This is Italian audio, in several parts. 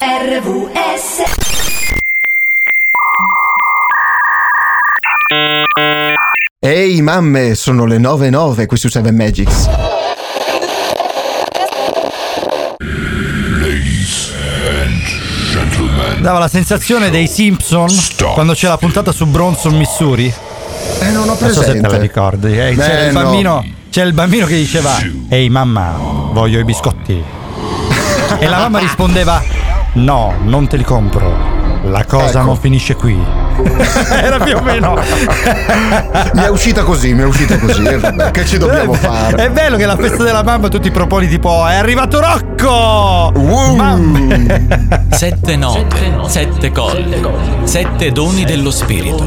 RVS Ehi mamme, sono le 9.09 qui su 7 Magics. Dava la sensazione dei Simpson quando c'è la puntata su Bronson, Missouri. Eh, non ho Non so se te presente. la ricordi. eh, c'era, Eh, il no. bambino, c'era il bambino che diceva: Ehi mamma, voglio i biscotti. e la mamma rispondeva: No, non te li compro. La cosa Ecco. non finisce qui. Era più o meno. Mi è uscita così, mi è uscita così. che ci dobbiamo fare? È bello che la festa della mamma tu ti proponi tipo è arrivato Rocco! Mamma. Sette note, sette colli, sette doni dello spirito.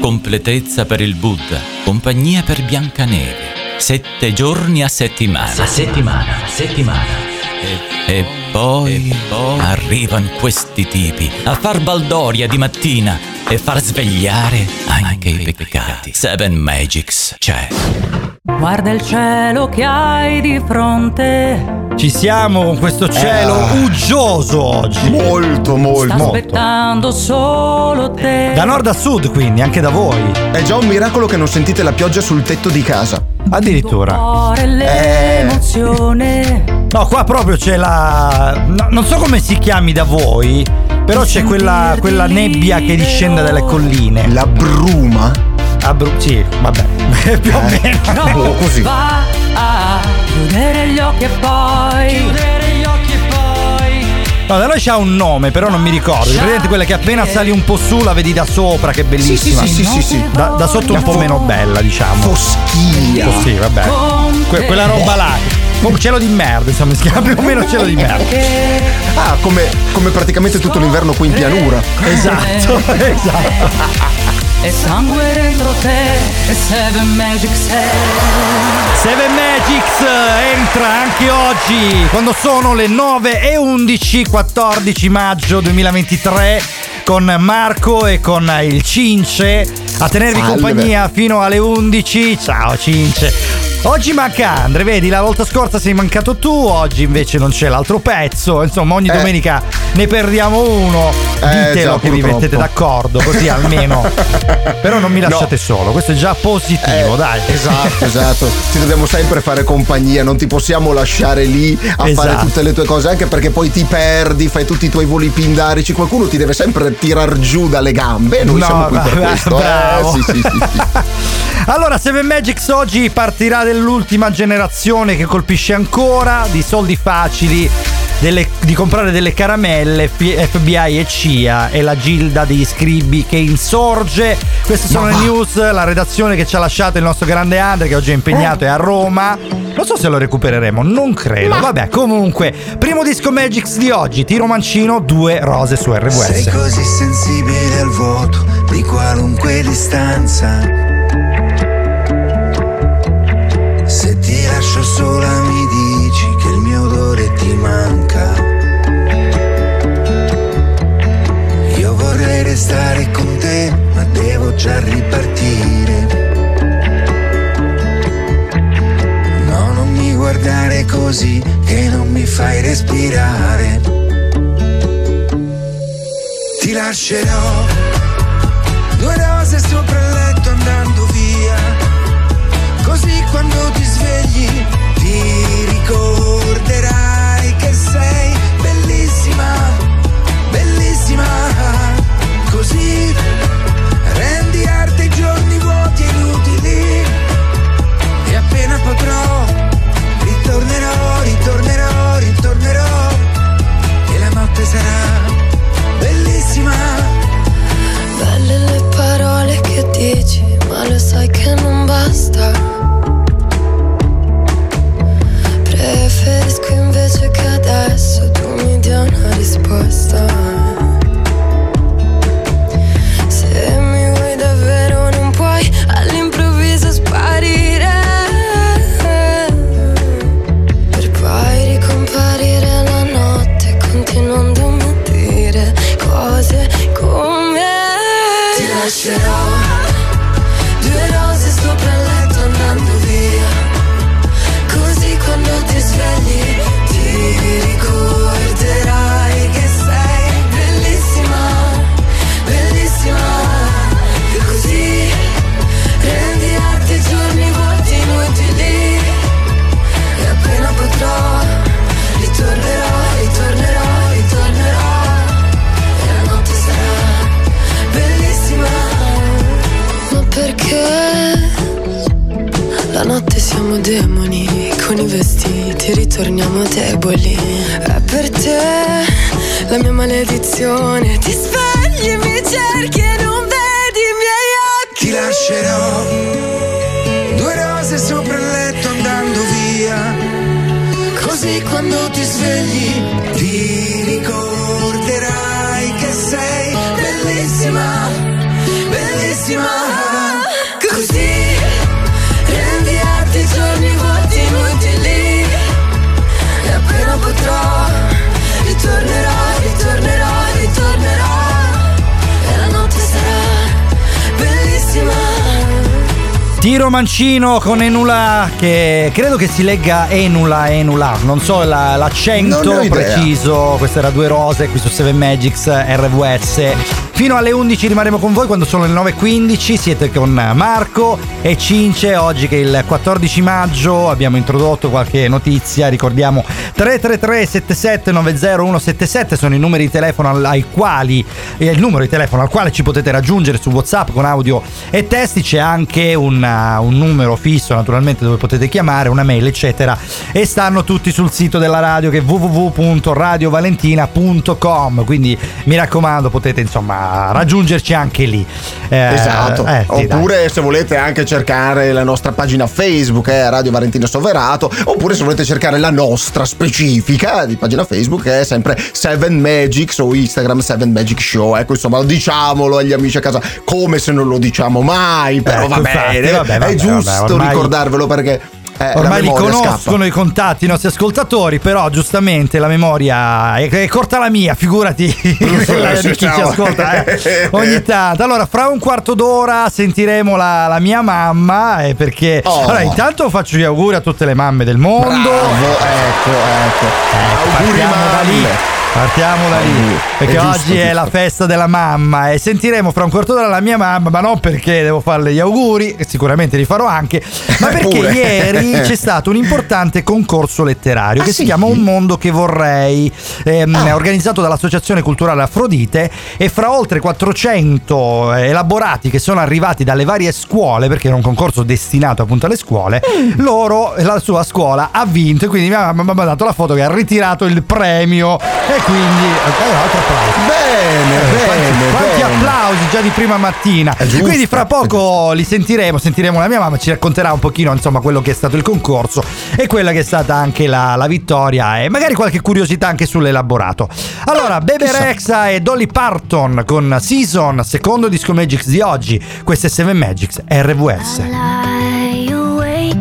Completezza per il Buddha, compagnia per Biancaneve. Sette giorni a settimana. A settimana, a settimana. E, e poi, arrivano questi tipi a far baldoria di mattina e far svegliare anche i peccati. Seven Magics c'è. Guarda il cielo che hai di fronte. Ci siamo con questo cielo Ah. uggioso oggi. Molto, Sta molto. aspettando solo te. Da nord a sud, quindi, anche da voi. È già un miracolo che non sentite la pioggia sul tetto di casa. Addirittura. Cuore Eh. l'emozione. No, qua proprio c'è la. no, non so come si chiami da voi, però c'è quella, quella nebbia che discende dalle colline. La bruma. A Bru- sì, vabbè. Più o meno. Oh, così. Va a chiudere gli occhi e poi. Chiudere gli occhi e poi. No, da noi c'ha un nome, però non mi ricordo. Presente quella che appena sali un po' su la vedi da sopra, che è bellissima. Sì, sì, sì, sì, sì. Da, da sotto un po' meno bella, diciamo. Foschia. Oh, sì, vabbè. Que- quella roba là. Un cielo di merda, insomma, si chiama più o meno cielo di merda. Ah, come, come praticamente tutto l'inverno qui in pianura. Esatto, esatto. E sangue dentro te. E Seven Magic sei. Seven Magics entra anche oggi quando sono le 9 e 11 14 maggio 2023 con Marco e con il Cince a tenervi Salve. compagnia fino alle 11 ciao Cince Oggi manca Andre, vedi, la volta scorsa sei mancato tu, oggi invece non c'è l'altro pezzo, insomma ogni Eh. domenica ne perdiamo uno, Eh, ditelo già, che vi mettete d'accordo, così almeno. Però non mi lasciate solo, questo è già positivo, Eh, dai. Esatto, esatto. Ti dobbiamo sempre fare compagnia, non ti possiamo lasciare lì a Esatto. fare tutte le tue cose, anche perché poi ti perdi, fai tutti i tuoi voli pindarici, qualcuno ti deve sempre tirar giù dalle gambe. Noi No, siamo qui per questo. bravo. Eh, sì, sì, sì, sì. Allora, Seven Magics oggi partirà dell'ultima generazione che colpisce ancora di soldi facili. delle- di comprare delle caramelle FBI e CIA e la gilda degli scribi che insorge queste sono le news la redazione che ci ha lasciato il nostro grande Andre che oggi è impegnato è a Roma non so se lo recupereremo non credo vabbè comunque primo disco Magics di oggi Tiro Mancino due rose su Sei RWS così sensibile al vuoto di qualunque distanza. Restare con te, ma devo già ripartire. No, non mi guardare così che non mi fai respirare. Ti lascerò due rose sopra il letto andando via. Così quando ti svegli ti ricorderai che sei bellissima, bellissima. sarà bellissima. Belle le parole che dici, ma lo sai che non basta. Preferisco invece che adesso tu mi dia una risposta. Torniamo deboli. È per te la mia maledizione. Ti svegli, mi cerchi e non vedi i miei occhi. Ti lascerò due rose sopra il letto andando via. Così quando ti svegli ti ricorderai che sei bellissima, bellissima. Appena potrò ritornerò, ritornerò, ritornerò. E la notte sarà bellissima. Tiro mancino con Enula che credo che si legga Enula Enula, non so la- l'accento Non preciso, questa era due rose qui su 7 Magics RVS. Fino alle 11 rimarremo con voi quando sono le 9.15, siete con Marco e Cince, oggi che è il 14 maggio abbiamo introdotto qualche notizia, ricordiamo 333 77 90 177 sono i numeri di telefono ai quali, è il numero di telefono al quale ci potete raggiungere su WhatsApp con audio e testi, c'è anche un, uh, un numero fisso naturalmente dove potete chiamare, una mail eccetera e stanno tutti sul sito della radio che è www.radiovalentina.com quindi mi raccomando potete insomma raggiungerci anche lì. Eh, Esatto. eh, sì, dai. oppure se volete anche cercare la nostra pagina Facebook, è Radio Valentino Soverato, oppure se volete cercare la nostra specifica di pagina Facebook è sempre 7 Magics o Instagram 7 Magic Show. Ecco, insomma, diciamolo agli amici a casa come se non lo diciamo mai, però Ecco, va infatti, bene, vabbè, vabbè, è giusto vabbè, ormai- ricordarvelo perché eh, Ormai li conoscono scappa. i contatti i nostri ascoltatori, però giustamente la memoria è, è corta la mia, figurati quella di chi ci ascolta eh. ogni tanto. Allora, fra un quarto d'ora sentiremo la, la mia mamma, eh, perché Oh. allora, intanto faccio gli auguri a tutte le mamme del mondo. Bravo, ecco, ecco. Auguri Partiamo da lì. Partiamo da lì, perché È giusto, oggi è giusto. la festa della mamma e sentiremo fra un quarto d'ora la mia mamma, ma non perché devo farle gli auguri, sicuramente li farò anche, ma perché ieri c'è stato un importante concorso letterario Ah, che si sì? chiama Un mondo che vorrei, ehm, Ah. organizzato dall'Associazione Culturale Afrodite e fra oltre 400 elaborati che sono arrivati dalle varie scuole, perché era un concorso destinato appunto alle scuole, Mm. loro, la sua scuola ha vinto e quindi mia mamma mi ha mandato la foto che ha ritirato il premio e quindi... eh, altro applauso. Bene, Quanti, bene, quanti bene. applausi già di prima mattina. Quindi fra poco li sentiremo, sentiremo la mia mamma, ci racconterà un pochino insomma quello che è stato il concorso e quella che è stata anche la, la vittoria e magari qualche curiosità anche sull'elaborato. Allora, Bebe chissà. Rexa e Dolly Parton con Season, secondo disco Magics di oggi. Questo è 7 Magics RVS. lie awake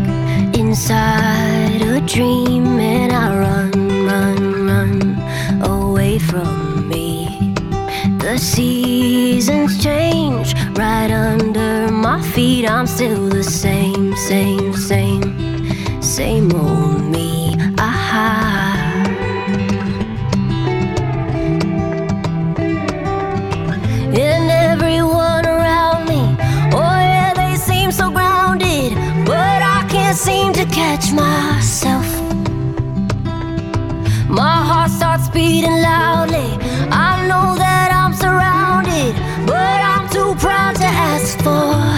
inside I'm still the same, same, same, same old me. Ah. And everyone around me, oh yeah, they seem so grounded, but I can't seem to catch myself. My heart starts beating loudly. I know that I'm surrounded, but I'm too proud to ask for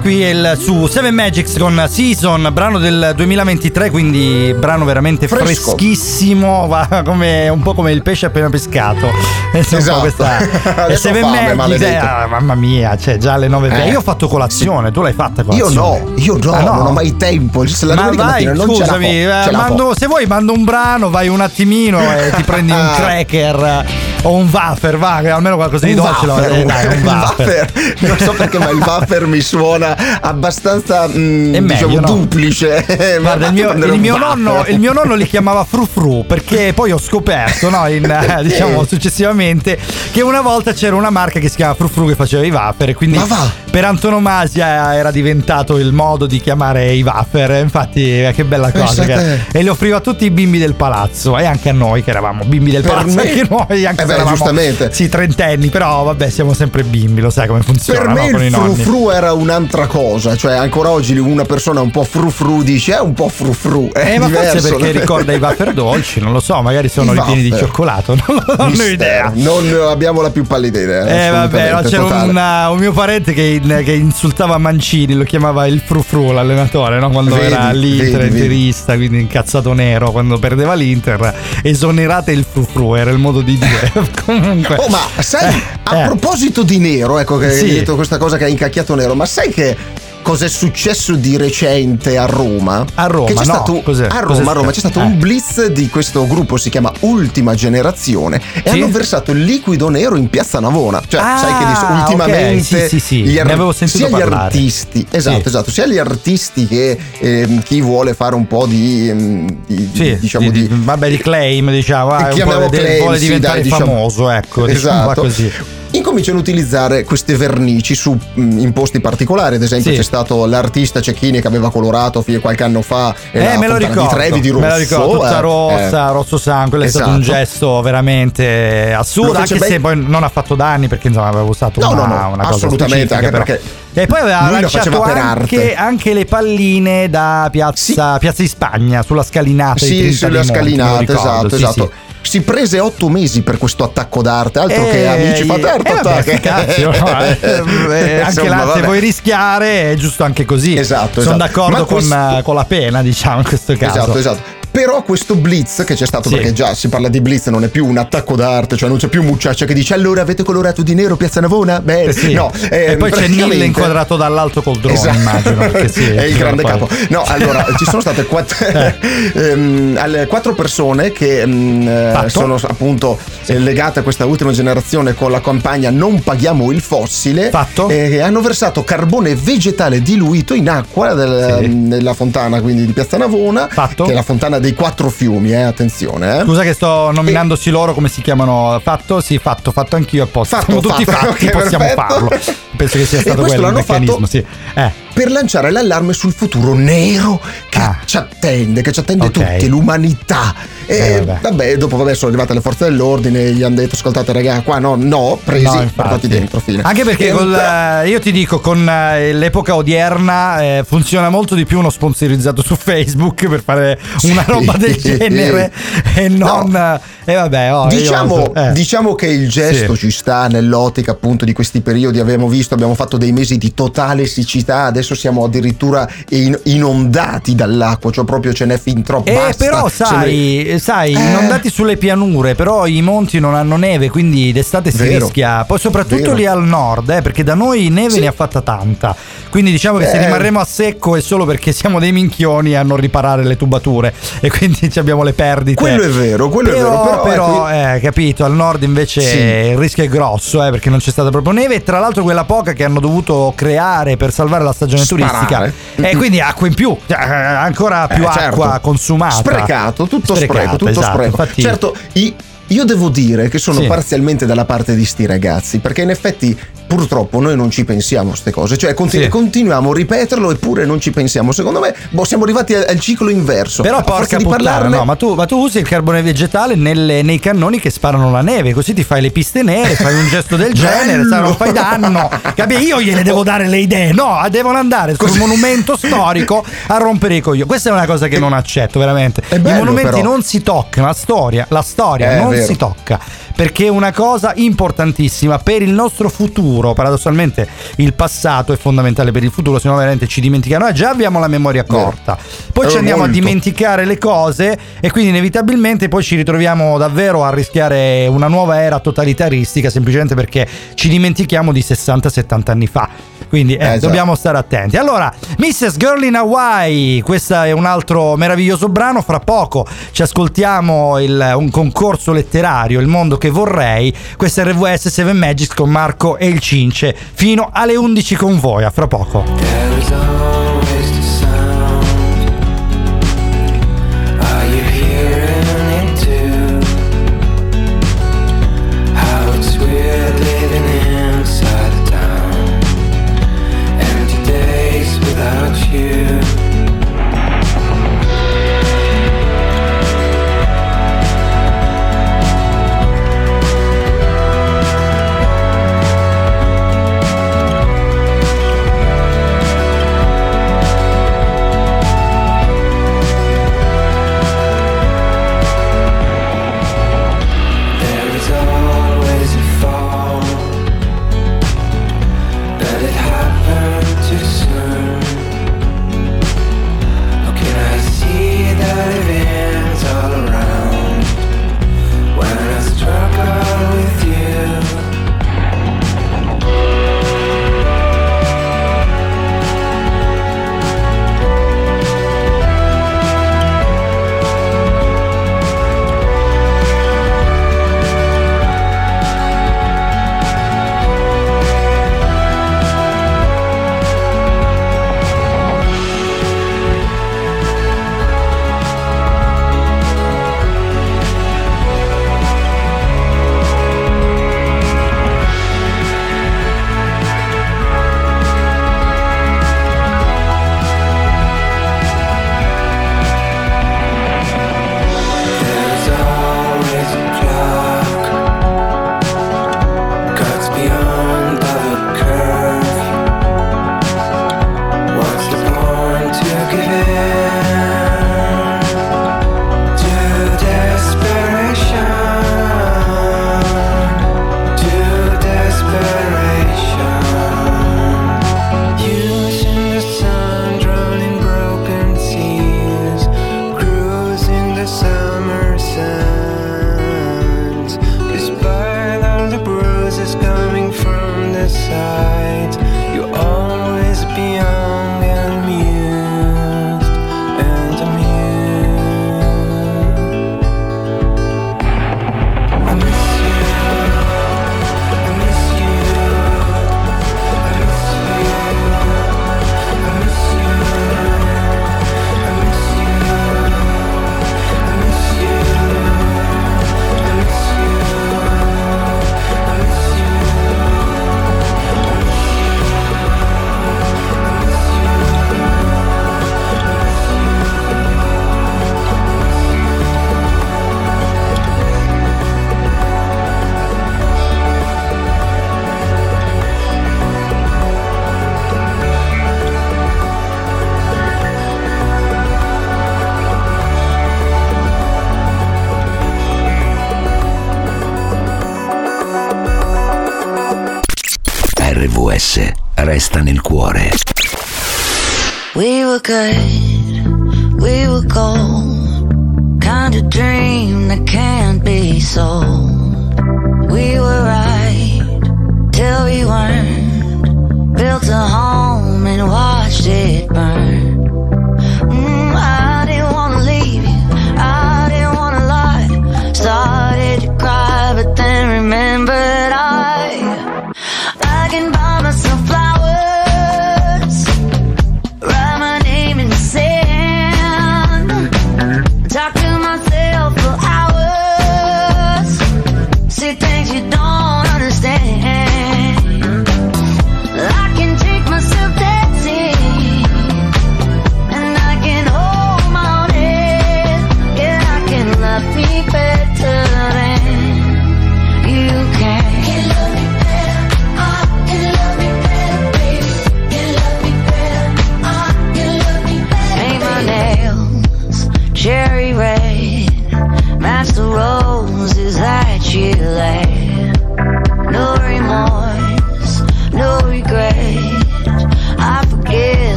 Qui è il, su Seven Magics con Season, brano del 2023, quindi brano veramente Fresco. freschissimo, va come, un po' come il pesce appena pescato. Insomma, Esatto. questa- Adesso e Seven fame, Magics, eh, ah, mamma mia, cioè già alle 9 Eh. Io ho fatto colazione, tu l'hai fatta Io colazione? no, io no, Ah, no? non ho mai tempo. La Ma vai, non scusami, eh, mando- se vuoi mando un brano, vai un attimino e ti prendi un cracker eh, o un wafer, va, che almeno qualcosa di Un dolce lo wafer, eh, dai, un wafer. Non so perché, ma il wafer mi suona abbastanza mm, È diciamo meglio, no? duplice. Guarda, il mio, il mio nonno, il mio nonno li chiamava frufru perché poi ho scoperto, no, in, eh, diciamo successivamente, che una volta c'era una marca che si chiama frufru che faceva i wafer quindi Ma va? Per antonomasia era diventato il modo di chiamare i wafer. Infatti, eh, che bella cosa. Che- e li offriva a tutti i bimbi del palazzo e anche a noi che eravamo bimbi del Per palazzo, me- anche noi, anche Eh beh, eravamo giustamente. sì, trentenni, però vabbè, siamo sempre bimbi, lo sai come funziona Per me no, il frufru era un'altra cosa, cioè ancora oggi una persona un po' frufru dice è un po' frufru. È Eh, ma forse perché ricorda i wafer dolci, non lo so, magari sono I ripieni di cioccolato, non, non ho idea. Non abbiamo la più pallida idea. Eh vabbè, c'era una- un mio parente che, che insultava Mancini, lo chiamava il frufru, l'allenatore, no? quando Vedi, era l'Inter, vedi, vedi. interista, quindi incazzato nero, quando perdeva l'Inter, esonerate il frufru, era il modo di dire. Comunque. Oh, ma sai, Eh, a eh. proposito di nero, ecco che Sì. hai detto questa cosa che hai incacchiato nero, ma sai che cos'è successo di recente a Roma? A Roma, no, stato, cos'è? a Roma, Roma c'è stato Eh. un blitz di questo gruppo, si chiama Ultima Generazione, e Sì? hanno versato il liquido nero in piazza Navona. Cioè, Ah, sai che di- ok, ultimamente sì, sì, sì, gli sentito sia gli parlare. artisti, esatto, esatto, sia gli artisti che ehm, chi vuole fare un po' di, ehm, di- Sì, diciamo di, di, vabbè, di claim, diciamo, ah, claim, vuole diventare dai, diciamo. famoso, ecco, diciamo esatto. così. Incominciano a utilizzare queste vernici su mh, imposti particolari, ad esempio Sì. c'è stato l'artista Cecchini che aveva colorato fino a qualche anno fa eh, Eh, me lo ricordo, di Trevi di rosso. me lo ricordo, tutta eh, rossa, eh. rosso sangue, è stato un Esatto. gesto veramente assurdo, anche se ben- poi non ha fatto danni perché insomma aveva usato No, una, no, no, una cosa assolutamente, anche però. perché E poi aveva lui lanciato anche, anche le palline da piazza, piazza di Spagna, sulla scalinata Sì, sulla Monti, scalinata, ricordo, esatto, sì, esatto. sì. Si prese otto mesi per questo attacco d'arte, altro che Eh, amici eh, paterno. eh, vabbè, no, eh, eh, anche là se vuoi rischiare è giusto anche così. Esatto, Sono esatto. d'accordo con, questo- con la pena, diciamo, in questo caso. Esatto, esatto. Però questo blitz che c'è stato, Sì. perché già si parla di blitz, non è più un attacco d'arte, cioè non c'è più Mucciaccia che dice allora avete colorato di nero Piazza Navona? Bene, Eh sì. no. e ehm, poi c'è Nil inquadrato dall'alto col drone, Esatto. immagino. Sì, è il grande poi- capo. No, allora ci sono state quattro, ehm, alle quattro persone che ehm, eh, Fatto. sono appunto eh, legate a questa ultima generazione con la campagna Non paghiamo il fossile. Fatto. E hanno versato carbone vegetale diluito in acqua del- Sì. nella fontana quindi di Piazza Navona, Fatto. che è la fontana dei quattro fiumi, eh, attenzione. Eh. Scusa che sto nominandosi loro come si chiamano. Fatto? Sì, fatto, fatto anch'io apposta. Fatto, Siamo tutti fatto. fatti, Ok, possiamo perfetto. farlo. Penso che sia E stato quello il l'hanno fatto- meccanismo, sì. Eh. Per lanciare l'allarme sul futuro nero che Ah. ci attende, che ci attende Ok. tutti, l'umanità. E Eh, vabbè. vabbè. dopo vabbè, sono arrivate le forze dell'ordine, gli hanno detto ascoltate raga, qua no, no, presi, No, portati dentro, fine. Anche perché col, però- eh, io ti dico, con eh, l'epoca odierna eh, funziona molto di più uno sponsorizzato su Facebook per fare una Sì. roba del genere e non. E vabbè, oh, io- Diciamo, eh. diciamo che il gesto Sì. ci sta nell'ottica appunto di questi periodi. Abbiamo visto, abbiamo fatto dei mesi di totale siccità. Adesso siamo addirittura in- inondati dall'acqua, cioè proprio ce n'è fin troppo. Eh, basta. però sai, sai Eh. inondati sulle pianure, però i monti non hanno neve, quindi d'estate si Vero. rischia. Poi soprattutto Vero. lì al nord, eh, perché da noi neve Sì. ne ha fatta tanta. Quindi diciamo che se Eh. rimarremo a secco è solo perché siamo dei minchioni a non riparare le tubature e quindi ci abbiamo le perdite. Quello è vero, quello è però, vero, però, però, ecco- eh, capito, al nord invece Sì. il rischio è grosso, eh, perché non c'è stata proprio neve e tra l'altro quella poca che hanno dovuto creare per salvare la stagione Sparare. turistica. E quindi acqua in più, cioè, eh, ancora più Eh, acqua certo. consumata. Sprecato, tutto Sprecato, spreco, tutto esatto, spreco. infatti- Certo, i- io devo dire che sono Sì. parzialmente dalla parte di sti ragazzi, perché in effetti purtroppo noi non ci pensiamo a queste cose, cioè continu- Sì. continuiamo a ripeterlo eppure non ci pensiamo. Secondo me boh, siamo arrivati al, al ciclo inverso. Però A porca di puttana, parlarne- no, ma tu, ma tu usi il carbone vegetale nelle- nei cannoni che sparano la neve, così ti fai le piste nere, fai un gesto del genere, Bello! sai, non fai danno. Capi? Io gliele devo dare le idee, no, devono andare sul Così- monumento storico a rompere i coglioni. Questa è una cosa che non accetto, veramente. È I bello, monumenti però. non si toccano, la storia, la storia È non si tocca. Perché è una cosa importantissima per il nostro futuro. Futuro. Paradossalmente il passato è fondamentale per il futuro, se no veramente ci dimentichiamo. Noi già abbiamo la memoria corta, poi Eh, ci andiamo molto. a dimenticare le cose e quindi inevitabilmente poi ci ritroviamo davvero a rischiare una nuova era totalitaristica semplicemente perché ci dimentichiamo di 60-70 anni fa. Quindi eh, già. dobbiamo stare attenti. Allora, Mrs. Girl in Hawaii, questo è un altro meraviglioso brano. Fra poco ci ascoltiamo il- un concorso letterario, Il mondo che vorrei. Questo è RVS 7 Magics con Marco e il Cince. Fino alle 11 con voi. A fra poco.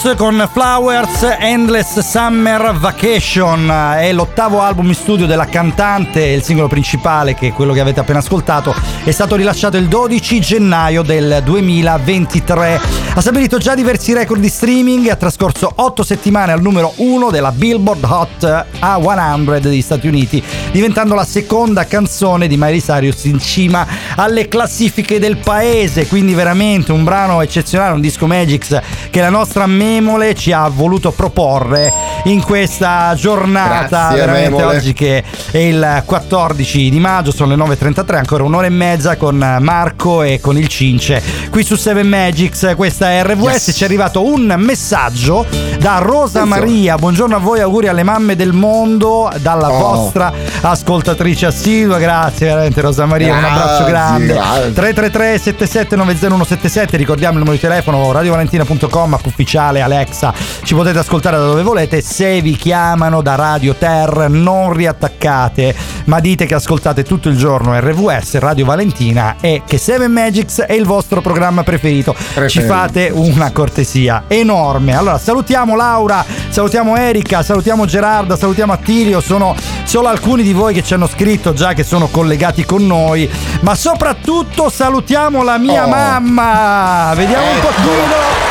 Cyrus con Flowers Endless Summer Vacation è l'ottavo album in studio della cantante, il singolo principale che è quello che avete appena ascoltato è stato rilasciato il 12 gennaio del 2023. Ha stabilito già diversi record di streaming e ha trascorso 8 settimane al numero 1 della Billboard Hot A100 degli Stati Uniti, diventando la seconda canzone di Miley Cyrus in cima alle classifiche del paese, quindi veramente un brano eccezionale, un disco Magix che la nostra Memole ci ha voluto proporre in questa giornata, Grazie, veramente Memole. oggi che è il 14 di maggio, sono le 9.33, ancora un'ora e mezza con Marco e con il Cince qui su 7 Magics, questa è RVS, Yes. ci è arrivato un messaggio da Rosa Attenzione. Maria, buongiorno a voi, auguri alle mamme del mondo, dalla Oh. vostra ascoltatrice assidua, grazie veramente Rosa Maria, un abbraccio Grazie, grande. grazie. 333 7790177 ricordiamo il numero di telefono radiovalentina.com app ufficiale Alexa ci potete ascoltare da dove volete se vi chiamano da Radio Ter non riattaccate ma dite che ascoltate tutto il giorno RVS Radio Valentina e che 7 Magics è il vostro programma preferito. Ci Preferito. fate una cortesia enorme. Allora salutiamo Laura salutiamo Erika salutiamo Gerarda salutiamo Attilio. Sono solo alcuni di voi che ci hanno scritto già che sono collegati con noi. Ma soprattutto salutiamo la mia Oh. mamma. Vediamo un pochino.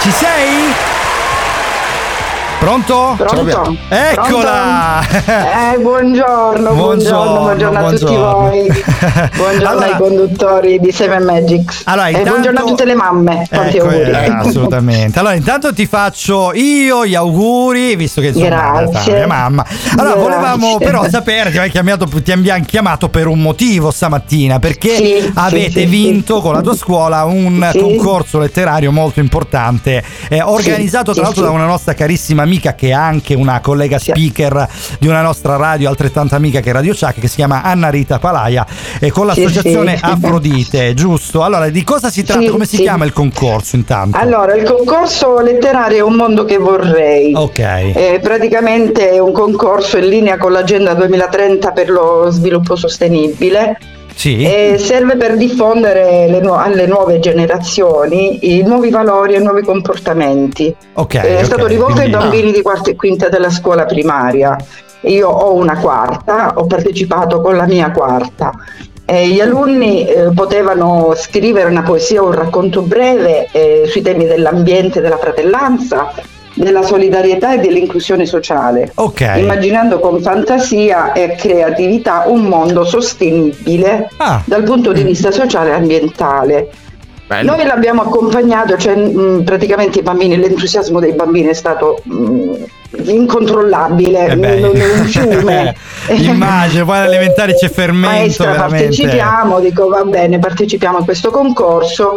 Ci sei? Pronto? Pronto? Eccola! Eh, buongiorno, buongiorno, buongiorno a tutti voi. Buongiorno Allora- ai conduttori di Seven Magics. Allora, e intanto- buongiorno a tutte le mamme. Tanti Ecco, auguri. eh, assolutamente. Allora, intanto ti faccio io gli auguri, visto che insomma Grazie. mia mamma. Allora, Grazie. volevamo però sapere, ti, chiamato, ti abbiamo chiamato per un motivo stamattina, perché Sì, avete sì, vinto sì. con la tua scuola un concorso letterario molto importante, eh, organizzato tra l'altro da una nostra carissima amica che è anche una collega Sì. speaker di una nostra radio, altrettanto amica che è Radio Chuck, che si chiama Anna Rita Palaia, e con Sì, l'associazione sì. Afrodite, giusto? Allora, di cosa si tratta? Sì, Come si sì. chiama il concorso intanto? Allora, il concorso letterario è un mondo che vorrei. Ok. È praticamente è un concorso in linea con l'agenda 2030 per lo sviluppo sostenibile. Sì. E serve per diffondere nu- alle nuove generazioni i nuovi valori e i nuovi comportamenti. ok. Eh, è ok, stato rivolto ai quindi- bambini di quarta e quinta della scuola primaria. Io ho una quarta, ho partecipato con la mia quarta. E gli alunni eh, potevano scrivere una poesia o un racconto breve eh, sui temi dell'ambiente, della fratellanza, della solidarietà e dell'inclusione sociale, Ok. immaginando con fantasia e creatività un mondo sostenibile Ah. dal punto di vista sociale e ambientale. Bello. Noi l'abbiamo accompagnato, cioè mh, praticamente i bambini, l'entusiasmo dei bambini è stato mh, incontrollabile, Eh un, un fiume. Immagino, poi alle elementari c'è fermento, Maestra, veramente. partecipiamo, dico va bene, partecipiamo a questo concorso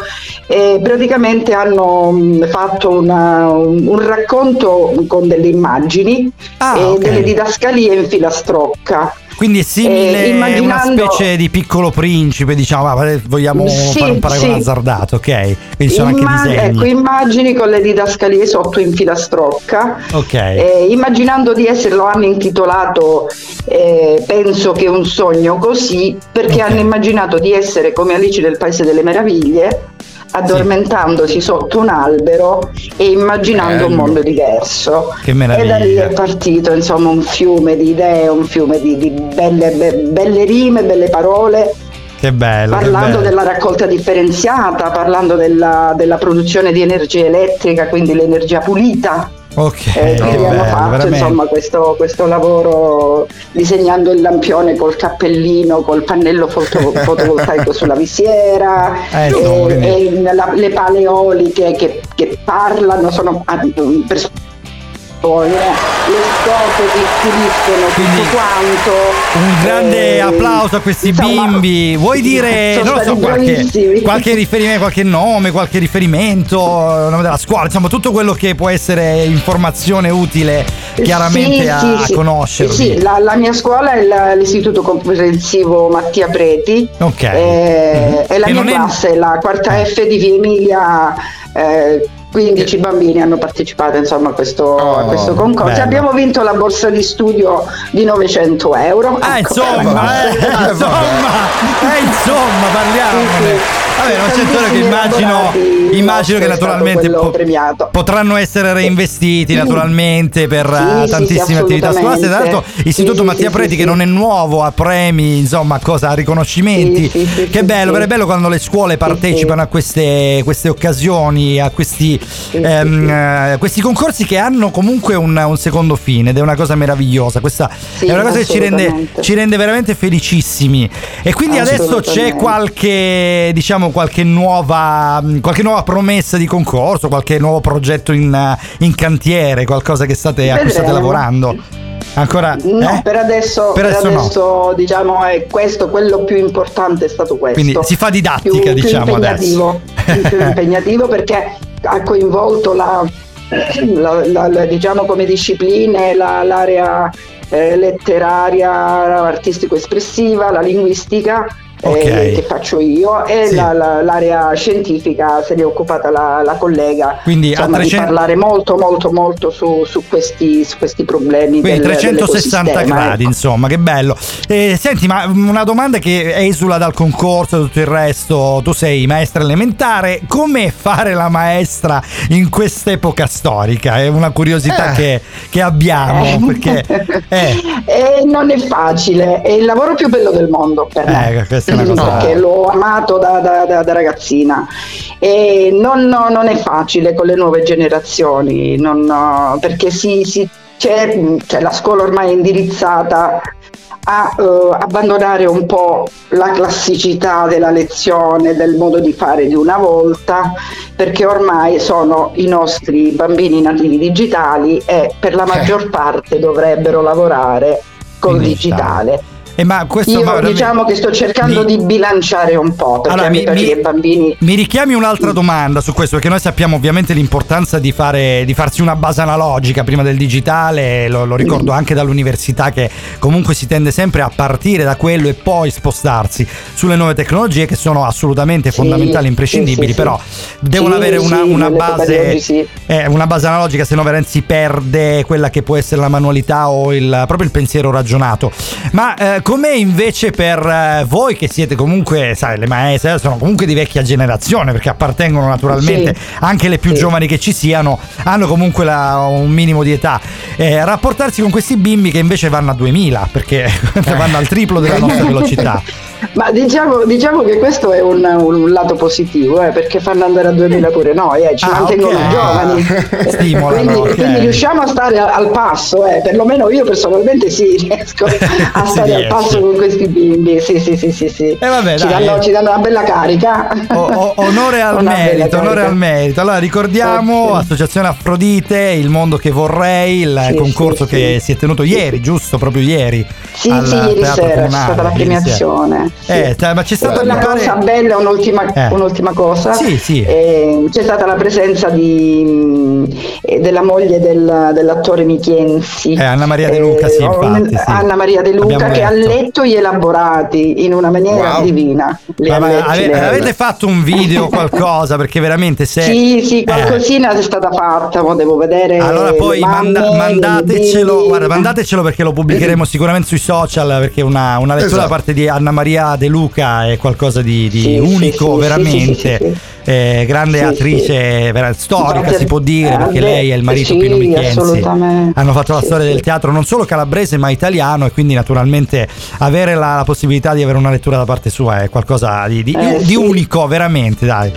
e praticamente hanno mh, fatto una- un, un racconto con delle immagini Ah, e ok. delle didascalie in filastrocca. Quindi è simile Eh, a una immaginando- specie di piccolo principe, diciamo, va, vogliamo Sì, fare un paragone sì. azzardato, ok? Quindi sono Imma- anche disegni. ecco, immagini con le didascalie sotto in filastrocca. ok. Eh, immaginando di essere, lo hanno intitolato eh, Penso che un sogno così, perché Ok. hanno immaginato di essere come Alice nel Paese delle Meraviglie, addormentandosi sotto un albero e immaginando un Bello. mondo diverso. Che E da lì meraviglia. è partito insomma un fiume di idee, un fiume di, di belle, be- belle rime, belle parole Che bello. che parlando bello. della raccolta differenziata, parlando della, della produzione di energia elettrica, quindi l'energia pulita. Ok, eh, abbiamo bello, fatto veramente. insomma questo, questo lavoro disegnando il lampione col cappellino, col pannello foto- fotovoltaico sulla visiera, Eh, e- e la- le pale eoliche che, che parlano, sono ah, per le, scope che puliscono tutto quanto. Un grande Eh, applauso a questi insomma, bimbi. Vuoi dire non so, qualche, qualche riferimento, qualche nome, qualche riferimento, nome della scuola, insomma, tutto quello che può essere informazione utile chiaramente Sì, a, sì, sì. conoscervi. Sì, la, la mia scuola è l'istituto comprensivo Mattia Preti. Ok. Eh, E la Che mia classe è la quarta F di Via Emilia. eh, 15 bambini hanno partecipato insomma a questo, a questo concorso. bello. Abbiamo vinto la borsa di studio di 900 euro. Ah, Ecco, insomma, eh, insomma, eh, insomma, parliamone. Sì, sì. Vabbè, non c'è Tantissimi che immagino, immagino che naturalmente po- premiato. potranno essere reinvestiti naturalmente per Sì, eh, sì, sì, tantissime attività scolastiche. Tra l'altro. Istituto Sì, Mattia sì, Preti, sì, che sì. non è nuovo, a premi, insomma, a cosa, a riconoscimenti. Sì, sì, sì, che sì, bello, sì. è bello quando le scuole partecipano a queste, queste occasioni, a questi, ehm, eh, questi concorsi che hanno comunque un, un secondo fine ed è una cosa meravigliosa. Questa Sì, è una cosa che ci rende, ci rende veramente felicissimi. E quindi adesso c'è qualche, diciamo, qualche nuova, qualche nuova promessa di concorso, qualche nuovo progetto in, in cantiere, qualcosa che state, a cui state lavorando. Ancora? No, eh? per adesso, Per per adesso no. adesso, diciamo è questo, quello più importante è stato questo. Quindi si fa didattica, più, diciamo, più impegnativo, adesso. più impegnativo perché ha coinvolto la, la- la- la- diciamo come discipline la- l'area eh, letteraria, artistico-espressiva, la linguistica. Eh, Ok. che faccio io e Sì. la- la- l'area scientifica se ne è occupata la, la collega Quindi a insomma, 300 di parlare molto molto molto su, su questi, su questi problemi Quindi del, 360 dell'ecosistema, gradi, ecco. insomma, che bello. Eh, senti, ma una domanda che esula dal concorso e tutto il resto. Tu sei maestra elementare, come fare la maestra in quest'epoca storica? È una curiosità Eh. che, che abbiamo. Eh. Perché, eh, non è facile, è il lavoro più bello del mondo per me. Perché l'ho amato da, da- da- da ragazzina. E non, no, non è facile con le nuove generazioni, non- no, perché si, si- c'è, cioè, la scuola ormai è indirizzata a eh, abbandonare un po' la classicità della lezione, del modo di fare di una volta, perché ormai sono i nostri bambini nativi digitali e per la maggior parte dovrebbero lavorare col digitale. Eh, ma questo Io ma- diciamo che sto cercando mi- di bilanciare un po', perché Allora, mi mi- mi- bambini Mi richiami un'altra domanda su questo, perché noi sappiamo ovviamente l'importanza di, fare, di farsi una base analogica prima del digitale, lo, lo ricordo anche dall'università che comunque si tende sempre a partire da quello e poi spostarsi sulle nuove tecnologie che sono assolutamente Sì, fondamentali, imprescindibili, sì, sì, però sì. devono Sì, avere una, sì, una base, sì. eh, una base analogica, se no veramente si perde quella che può essere la manualità o il, proprio il pensiero ragionato. Ma eh, com'è invece per eh, voi che siete comunque, sai, le maestre sono comunque di vecchia generazione perché appartengono naturalmente Sì. anche le più Sì. giovani che ci siano, hanno comunque la- un minimo di età. Eh, rapportarsi con questi bimbi che invece vanno a 2000 perché vanno al triplo della nostra velocità. Ma diciamo, diciamo che questo è un, un lato positivo, eh, perché fanno andare a 2000 pure noi, eh, ci Ah, mantengono ok. giovani. Stimolano, quindi, ok. quindi riusciamo a stare al, passo, eh, perlomeno io personalmente sì, riesco a stare al passo con questi bimbi. Sì, sì, sì, sì, sì. Eh, vabbè, ci, danno, ci danno una bella carica. O- onore al merito, onore al merito. Allora ricordiamo Sì. Associazione Afrodite, il mondo che vorrei, il concorso che si è tenuto ieri, giusto? Proprio ieri. Sì, sì, ieri sera c'è stata la premiazione. Sì. Eh, ma c'è stata mi pare- cosa bella, un'ultima, Eh. un'ultima cosa. Sì, sì. Eh, c'è stata la presenza di, eh, della moglie del- dell'attore Michienzi. Eh, Anna Maria De Luca, sì, infatti, sì. Anna Maria De Luca Abbiamo che ha letto. letto gli elaborati in una maniera Wow. divina. Ma- ha ma ave- avete fatto un video o qualcosa? Perché veramente se. Sì, sì, Eh. qualcosina è stata fatta, devo vedere. Allora poi manda- mamme, mandatecelo, guarda, mandatecelo perché lo pubblicheremo sicuramente sui social perché una, una lettura Esatto. da parte di Anna Maria De Luca è qualcosa di, di Sì, unico sì, veramente. Eh, grande attrice vera- storica si può dire perché lei e il marito Pino assolutamente. hanno fatto la storia del teatro non solo calabrese ma italiano e quindi naturalmente avere la, la possibilità di avere una lettura da parte sua è qualcosa di, di- Eh, di unico veramente dai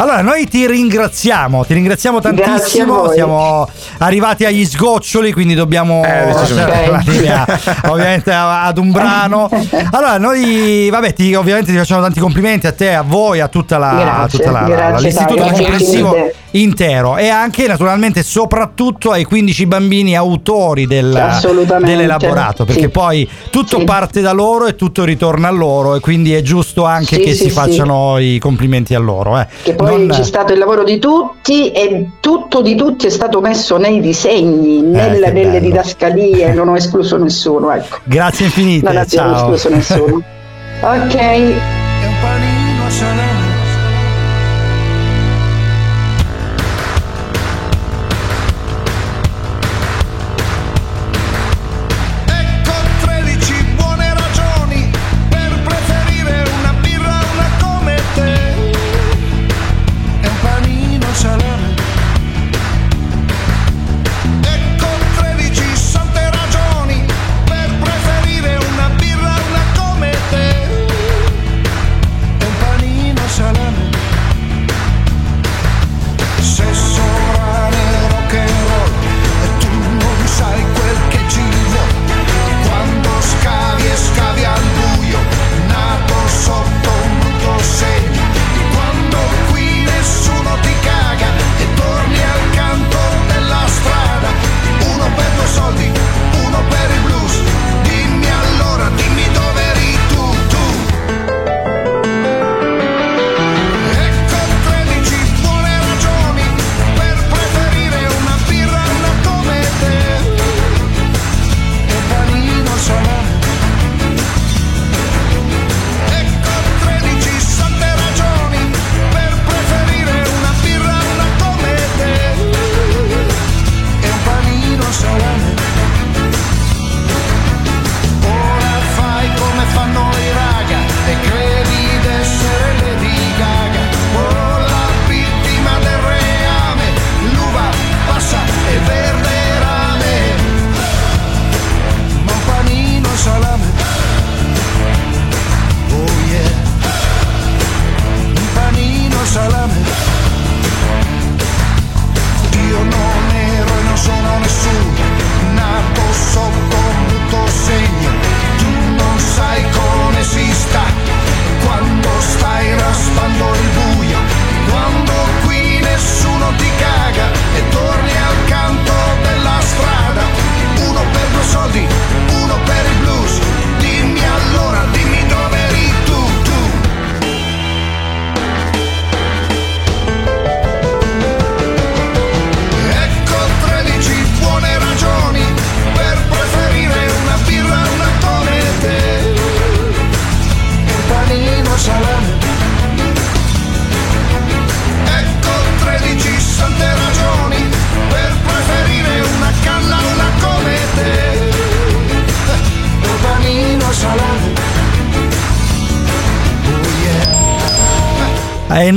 Allora, noi ti ringraziamo, ti ringraziamo tantissimo. Siamo arrivati agli sgoccioli, quindi dobbiamo Eh, decisamente. lasciare la Ok. linea, ovviamente ad un brano. Allora, noi, vabbè, ti, ovviamente ti facciamo tanti complimenti a te, a voi, a tutta la, Grazie, a tutta la- grazie, l'istituto Dario, comprensivo grazie. intero e anche naturalmente soprattutto ai 15 bambini autori del- dell'elaborato, perché Sì. poi tutto Sì. parte da loro e tutto ritorna a loro e quindi è giusto anche Sì, che sì, si sì. facciano i complimenti a loro. eh. Che poi Non- c'è stato il lavoro di tutti e tutto di tutti è stato messo nei disegni, nelle, che nelle didascalie, non ho escluso nessuno, ecco. Grazie infinite. Non abbiamo ciao. escluso nessuno. Ok.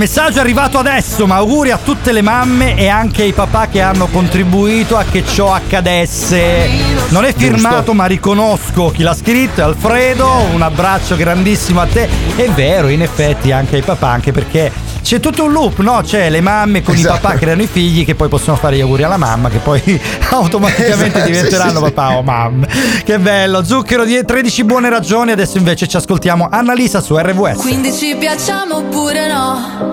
Messaggio è arrivato adesso, ma auguri a tutte le mamme e anche ai papà che hanno contribuito a che ciò accadesse. Non è firmato, ma riconosco chi l'ha scritto, è Alfredo. Un abbraccio grandissimo a te. È vero, in effetti, anche ai papà, anche perché c'è tutto un loop, no? C'è le mamme con Esatto. i papà che creano i figli che poi possono fare gli auguri alla mamma, che poi automaticamente Esatto, diventeranno sì, sì, sì. papà o mamma. Che bello, zucchero di 13 buone ragioni. Adesso invece ci ascoltiamo Annalisa su RWS. Quindi ci piacciamo oppure no?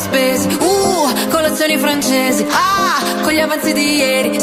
spesi. Uh, colazioni francesi. Ah, con gli avanzi di ieri.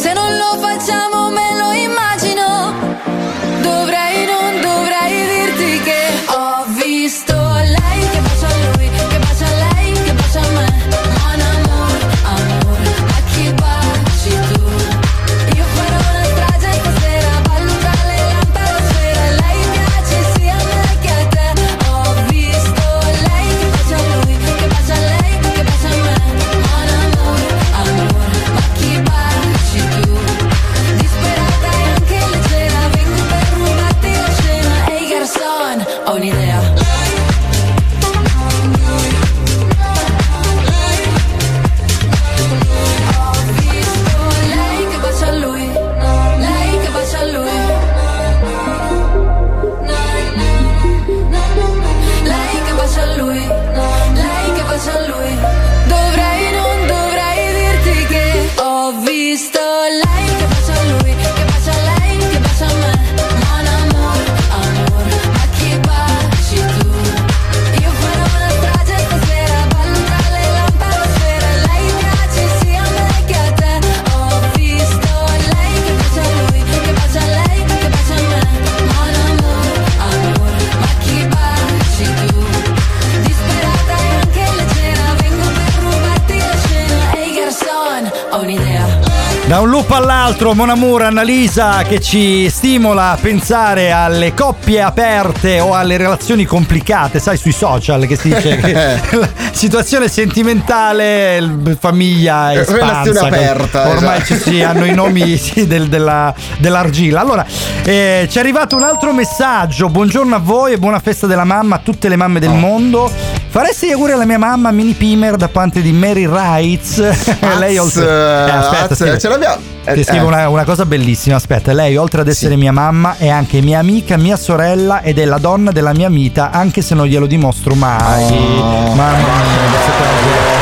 Loop all'altro, Mon Amour, Annalisa che ci stimola a pensare alle coppie aperte o alle relazioni complicate, sai, sui social che si dice che la situazione sentimentale, famiglia Eh, Relazione espansa. aperta, Ormai esatto. ci si hanno i nomi sì, del- della- dell'argilla. Allora, eh, ci è arrivato un altro messaggio. Buongiorno a voi e buona festa della mamma a tutte le mamme del Oh. mondo. Faresti gli auguri alla mia mamma Mini Pimer da parte di Mary Rights? Lei oltre... Eh, aspetta, Az, scrive- ce l'abbiamo. Eh, ti scrivo eh. una, una cosa bellissima, aspetta, lei oltre ad essere mia mamma è anche mia amica, mia sorella ed è la donna della mia vita, anche se non glielo dimostro mai. Oh. Mamma mia.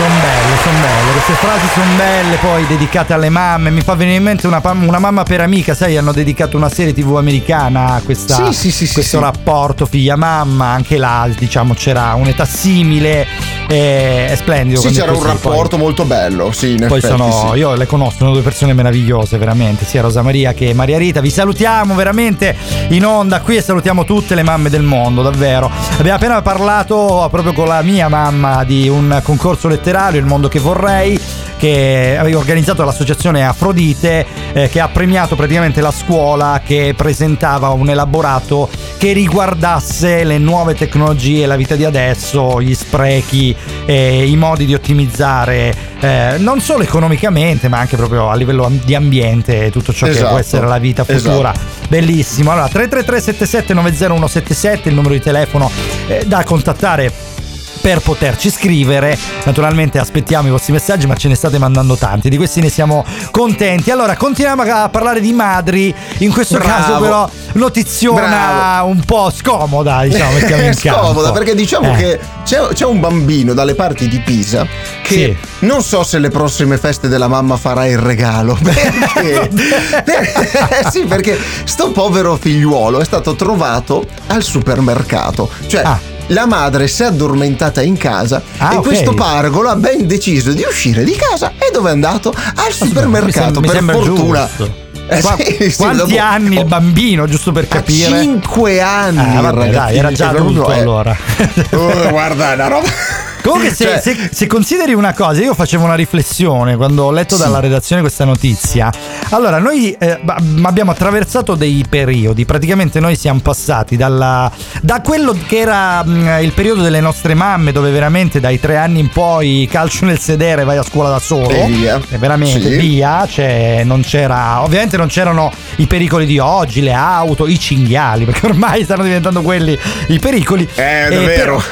Sono belle, sono belle, queste frasi sono belle, poi dedicate alle mamme. Mi fa venire in mente una, una mamma per amica, sai, hanno dedicato una serie tv americana a questa, Sì, sì, sì, questo sì. rapporto figlia-mamma. Anche là, diciamo, c'era un'età simile. eh, È splendido. Sì, c'era un così, poi. rapporto molto bello. Sì, in Poi effetti, sono, sì. io le conosco, sono due persone meravigliose, veramente, sia Rosa Maria che Maria Rita. Vi salutiamo veramente in onda qui e salutiamo tutte le mamme del mondo, davvero. Abbiamo appena parlato proprio con la mia mamma di un concorso letterario, Il mondo che vorrei, che avevo organizzato l'associazione Afrodite, eh, che ha premiato praticamente la scuola che presentava un elaborato che riguardasse le nuove tecnologie, la vita di adesso, gli sprechi, eh, i modi di ottimizzare eh, non solo economicamente, ma anche proprio a livello di ambiente e tutto ciò che Esatto. può essere la vita futura. Esatto. Bellissimo. Allora, 333 77 90177 il numero di telefono eh, da contattare per poterci scrivere. Naturalmente aspettiamo i vostri messaggi, ma ce ne state mandando tanti. Di questi ne siamo contenti. Allora, continuiamo a parlare di madri. In questo Bravo. caso, però, notiziona Bravo. un po' scomoda, diciamo, mettiamo in campo. scomoda perché diciamo Eh. che c'è, c'è un bambino dalle parti di Pisa che non so se le prossime feste della mamma farà il regalo perché, per- sì perché sto povero figliuolo è stato trovato al supermercato cioè la madre si è addormentata in casa Ah, e ok. questo pargolo ha ben deciso di uscire di casa e dove è andato? Al supermercato mi per sembra fortuna giusto. Eh, Qua- sì, sì, quanti dopo- anni il bambino, giusto per capire? 5 anni Ah, vabbè, ragazzini, dai, era già che proprio adulto è- allora. Oh, guarda, è una roba. Comunque, se, Cioè- se- se consideri una cosa, io facevo una riflessione quando ho letto Sì. dalla redazione questa notizia. Allora, noi eh, abbiamo attraversato dei periodi. Praticamente, noi siamo passati dalla- da quello che era mh, il periodo delle nostre mamme, dove veramente dai tre anni in poi calcio nel sedere, vai a scuola da solo. E via. E veramente Sì. via. Cioè, non c'era. Ovviamente, non c'erano i pericoli di oggi, le auto, i cinghiali, perché ormai stanno diventando quelli i pericoli. Eh, Eh, davvero.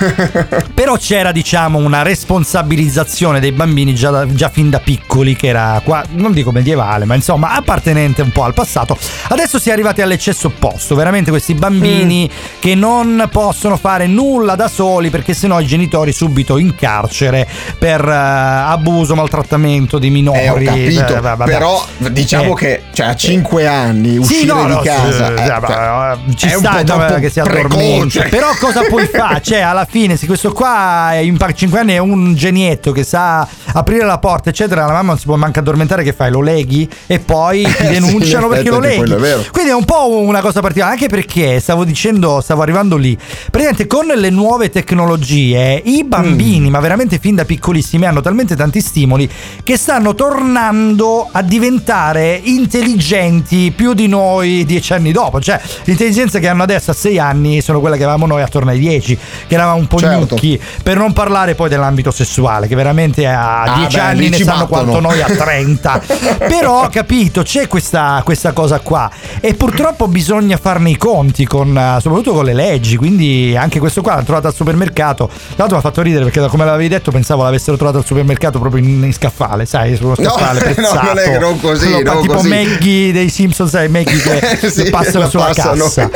però c'era diciamo una responsabilizzazione dei bambini già, da- già fin da piccoli che era qua, non dico medievale, ma insomma appartenente un po' al passato. Adesso si è arrivati all'eccesso opposto, veramente questi bambini Mm. che non possono fare nulla da soli perché sennò i genitori subito in carcere per eh, abuso, maltrattamento di minori. Eh, ho capito. Eh, vabbè. Però diciamo Eh. che cioè, a 5 anni Sì, uscire no, di no, casa sì, eh, cioè, ci è un sta che si precoce. addormenta. Però cosa puoi fare? Cioè, alla fine, se questo qua qua in 5 anni è un genietto che sa aprire la porta, eccetera. La mamma non si può manco addormentare. Che fai? Lo leghi e poi ti sì, denunciano in perché lo leghi. è. Quindi è un po' una cosa particolare, anche perché stavo dicendo, stavo arrivando lì. Praticamente con le nuove tecnologie, i bambini, ma veramente fin da piccolissimi, hanno talmente tanti stimoli che stanno tornando a diventare intelligenti più di noi dieci anni dopo. Cioè, l'intelligenza che hanno adesso a sei anni sono quelle che avevamo noi attorno ai dieci, che eravamo un po' Certo. gnocchi. Per non parlare poi dell'ambito sessuale, che veramente a Ah, dieci beh, anni ne sanno battono. quanto noi a 30. Però, capito, c'è questa, questa cosa qua. E purtroppo bisogna farne i conti, con, eh, soprattutto con le leggi. Quindi anche questo qua l'ho trovato al supermercato. Tra l'altro mi ha fatto ridere perché, come l'avevi detto, pensavo l'avessero trovato al supermercato proprio in, in scaffale, sai, sullo No, scaffale. no, prezzato. non è- non così, Quello qua, non tipo così. Maggie dei Simpsons, sai, Maggie che, Sì, che passano la sulla passano. cassa.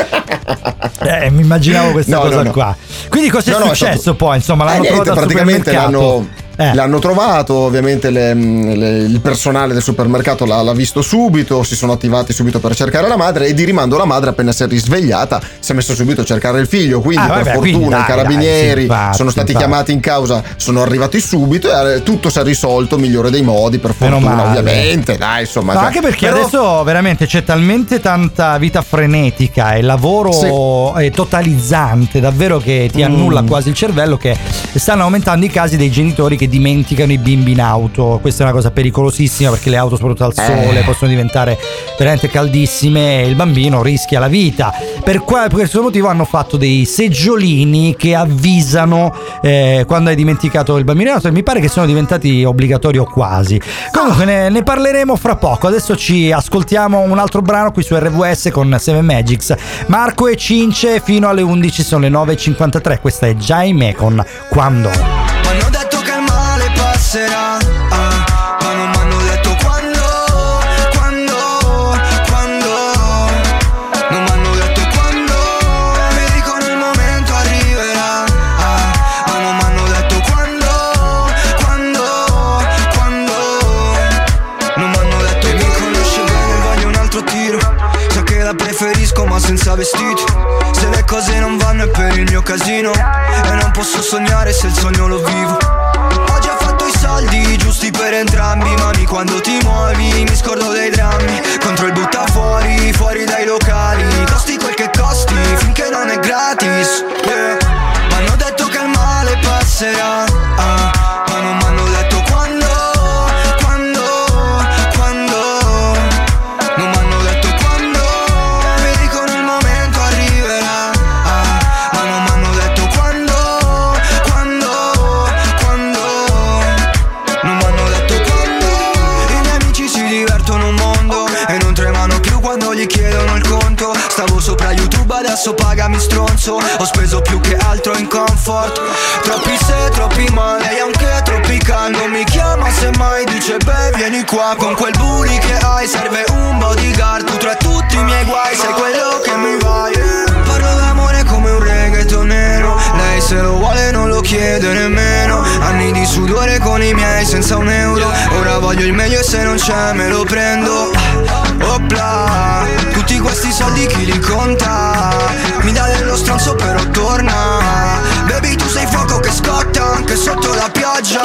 Eh, mi immaginavo questa No, cosa no, no. qua. Quindi cosa è No, no, successo poi? Insomma, Eh, l'hanno niente, trovato praticamente l'hanno, Eh. l'hanno trovato, ovviamente le- le- il personale del supermercato l'ha, l'ha visto subito, si sono attivati subito per cercare la madre e di rimando la madre appena si è risvegliata si è messo subito a cercare il figlio, quindi Ah, per vabbè, fortuna quindi dai, i carabinieri dai, simpatici, sono stati simpatici. chiamati in causa, sono arrivati subito e eh, tutto si è risolto migliore dei modi, per fortuna ovviamente, dai insomma. No, cioè, anche perché però- adesso veramente c'è talmente tanta vita frenetica e lavoro eh, totalizzante, davvero che ti annulla quasi il cervello, che stanno aumentando i casi dei genitori che dimenticano i bimbi in auto. Questa è una cosa pericolosissima perché le auto, soprattutto al sole, Eh. possono diventare veramente caldissime e il bambino rischia la vita. Per, qua- per questo motivo hanno fatto dei seggiolini che avvisano eh, quando hai dimenticato il bambino in auto e mi pare che sono diventati obbligatori o quasi. Comunque ne, ne parleremo fra poco. Adesso ci ascoltiamo un altro brano qui su RWS con Seven Magics. Marco e Cince fino alle 11 sono le 9.53. Questa è Jaime con Quando. Passerà ah, Ma non m'hanno detto quando, quando, quando. Non m'hanno detto quando Mi dicono il momento arriverà ah, Ma non m'hanno detto quando, quando, quando. Non m'hanno detto che mi conosce bene voglio un altro tiro. So che la preferisco ma senza vestiti. Se le cose non vanno è per il mio casino. E non posso sognare se il sogno lo vivo soldi giusti per entrambi Mami quando ti muovi mi scordo dei drammi. Contro il butta fuori, fuori dai locali. Costi quel che costi finché non è gratis yeah. M'hanno detto che il male passerà stronzo Ho speso più che altro in comfort. Troppi se, troppi ma Lei anche troppicando Mi chiama se mai dice beh vieni qua Con quel booty che hai serve un bodyguard. Tu tra tutti i miei guai sei quello che mi vai reggaetonero Lei se lo vuole non lo chiede nemmeno. Anni di sudore con i miei senza un euro. Ora voglio il meglio e se non c'è me lo prendo. Opla Tutti questi soldi chi li conta? Mi dà dello stronzo però torna. Baby tu sei fuoco che scotta anche sotto la pioggia.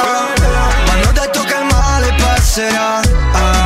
M'hanno detto che il male passerà. Ah,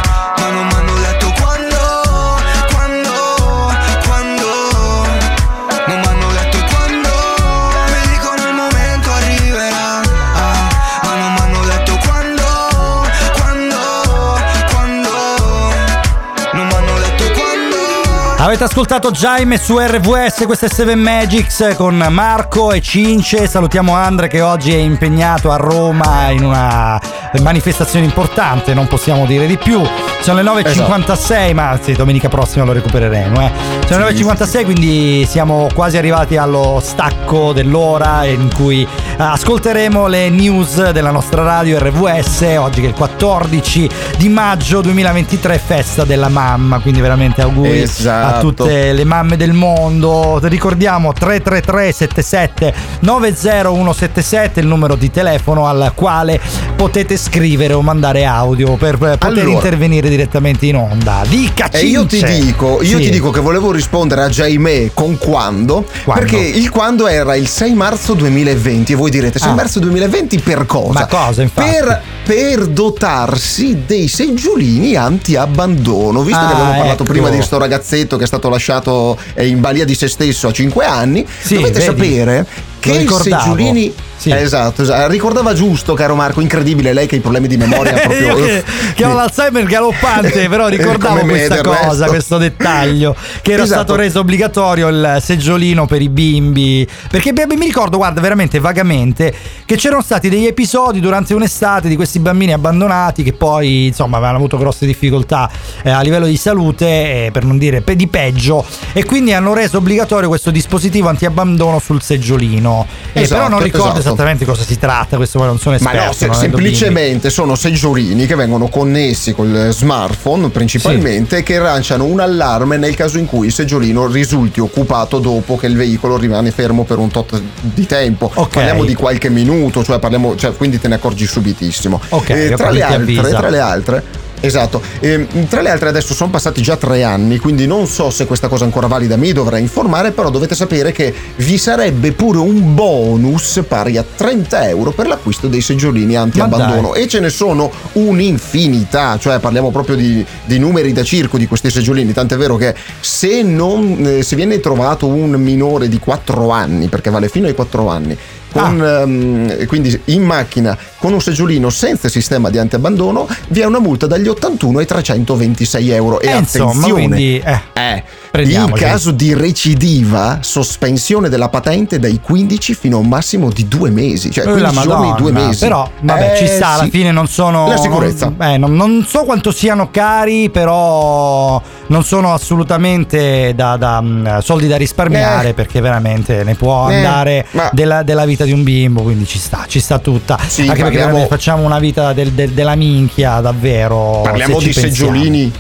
Avete ascoltato Jaime su RVS, questo è Seven Magics con Marco e Cince. Salutiamo Andre che oggi è impegnato a Roma in una manifestazione importante, non possiamo dire di più. Sono le 9.56, ma sì, domenica prossima lo recupereremo. Eh. Sono le 9.56, quindi siamo quasi arrivati allo stacco dell'ora in cui eh, ascolteremo le news della nostra radio RVS. Oggi che è il 14 di maggio 2023, festa della mamma, quindi veramente auguri Esatto. a Esatto. Tutte le mamme del mondo. Ricordiamo 333 77 90177 il numero di telefono al quale potete scrivere o mandare audio per poter Allora. intervenire direttamente in onda. Dica E io ti dico, io Sì. ti dico che volevo rispondere a Jaime con quando, Quando? perché il quando era il 6 marzo 2020 e voi direte 6 Ah. marzo 2020 per cosa? Ma cosa, infatti? Per, per dotarsi dei seggiolini anti-abbandono, visto Ah, che abbiamo parlato ecco. prima di sto ragazzetto che è stato lasciato eh, in balia di se stesso a 5 anni, Sì, dovete vedi? sapere che Lo i ricordavo. seggiolini Sì. Esatto, esatto, ricordava giusto, caro Marco, incredibile, lei che ha i problemi di memoria proprio. Io che, che ho l'Alzheimer galoppante, però ricordavo me, questa cosa, resto. questo dettaglio, che era Esatto. stato reso obbligatorio il seggiolino per i bimbi. Perché mi ricordo, guarda, veramente vagamente, che c'erano stati degli episodi durante un'estate di questi bambini abbandonati che poi, insomma, avevano avuto grosse difficoltà eh, a livello di salute, eh, per non dire pe- di peggio, e quindi hanno reso obbligatorio questo dispositivo anti-abbandono sul seggiolino. Eh, però non Esatto, ricordo esatto. esattamente cosa si tratta, questo poi non sono Ma esperto. no, se- semplicemente sono seggiolini che vengono connessi col smartphone principalmente e che lanciano un allarme nel caso in cui il seggiolino risulti occupato dopo che il veicolo rimane fermo per un tot di tempo. Ok. Parliamo di qualche minuto, cioè parliamo, cioè, quindi te ne accorgi subitissimo. Ok, Eh, tra, le altre, tra le altre. Esatto, Ehm, tra le altre adesso sono passati già tre anni, quindi non so se questa cosa è ancora valida, mi dovrei informare, però dovete sapere che vi sarebbe pure un bonus pari a 30 euro per l'acquisto dei seggiolini anti-abbandono. E ce ne sono un'infinità, cioè parliamo proprio di, di numeri da circo di questi seggiolini, tant'è vero che se, non, eh, se viene trovato un minore di 4 anni, perché vale fino ai 4 anni, con, Ah. ehm, quindi in macchina con un seggiolino senza sistema di antiabbandono vi è una multa dagli 81 ai 326 euro e Eh, insomma, attenzione quindi, eh, eh, in caso di recidiva sospensione della patente dai 15 fino a un massimo di due mesi cioè Eh, 15 la giorni due Madonna. mesi Però, vabbè, Eh, ci sta, alla sì. fine non sono. la sicurezza Non, eh, non- non so quanto siano cari, però non sono assolutamente da, da, mm, soldi da risparmiare Eh. perché veramente ne può Eh, andare della, della vita di un bimbo, quindi ci sta, ci sta tutta. Sì, Anche perché parliamo- veramente facciamo una vita del- del- della minchia, davvero. Parliamo se di seggiolini.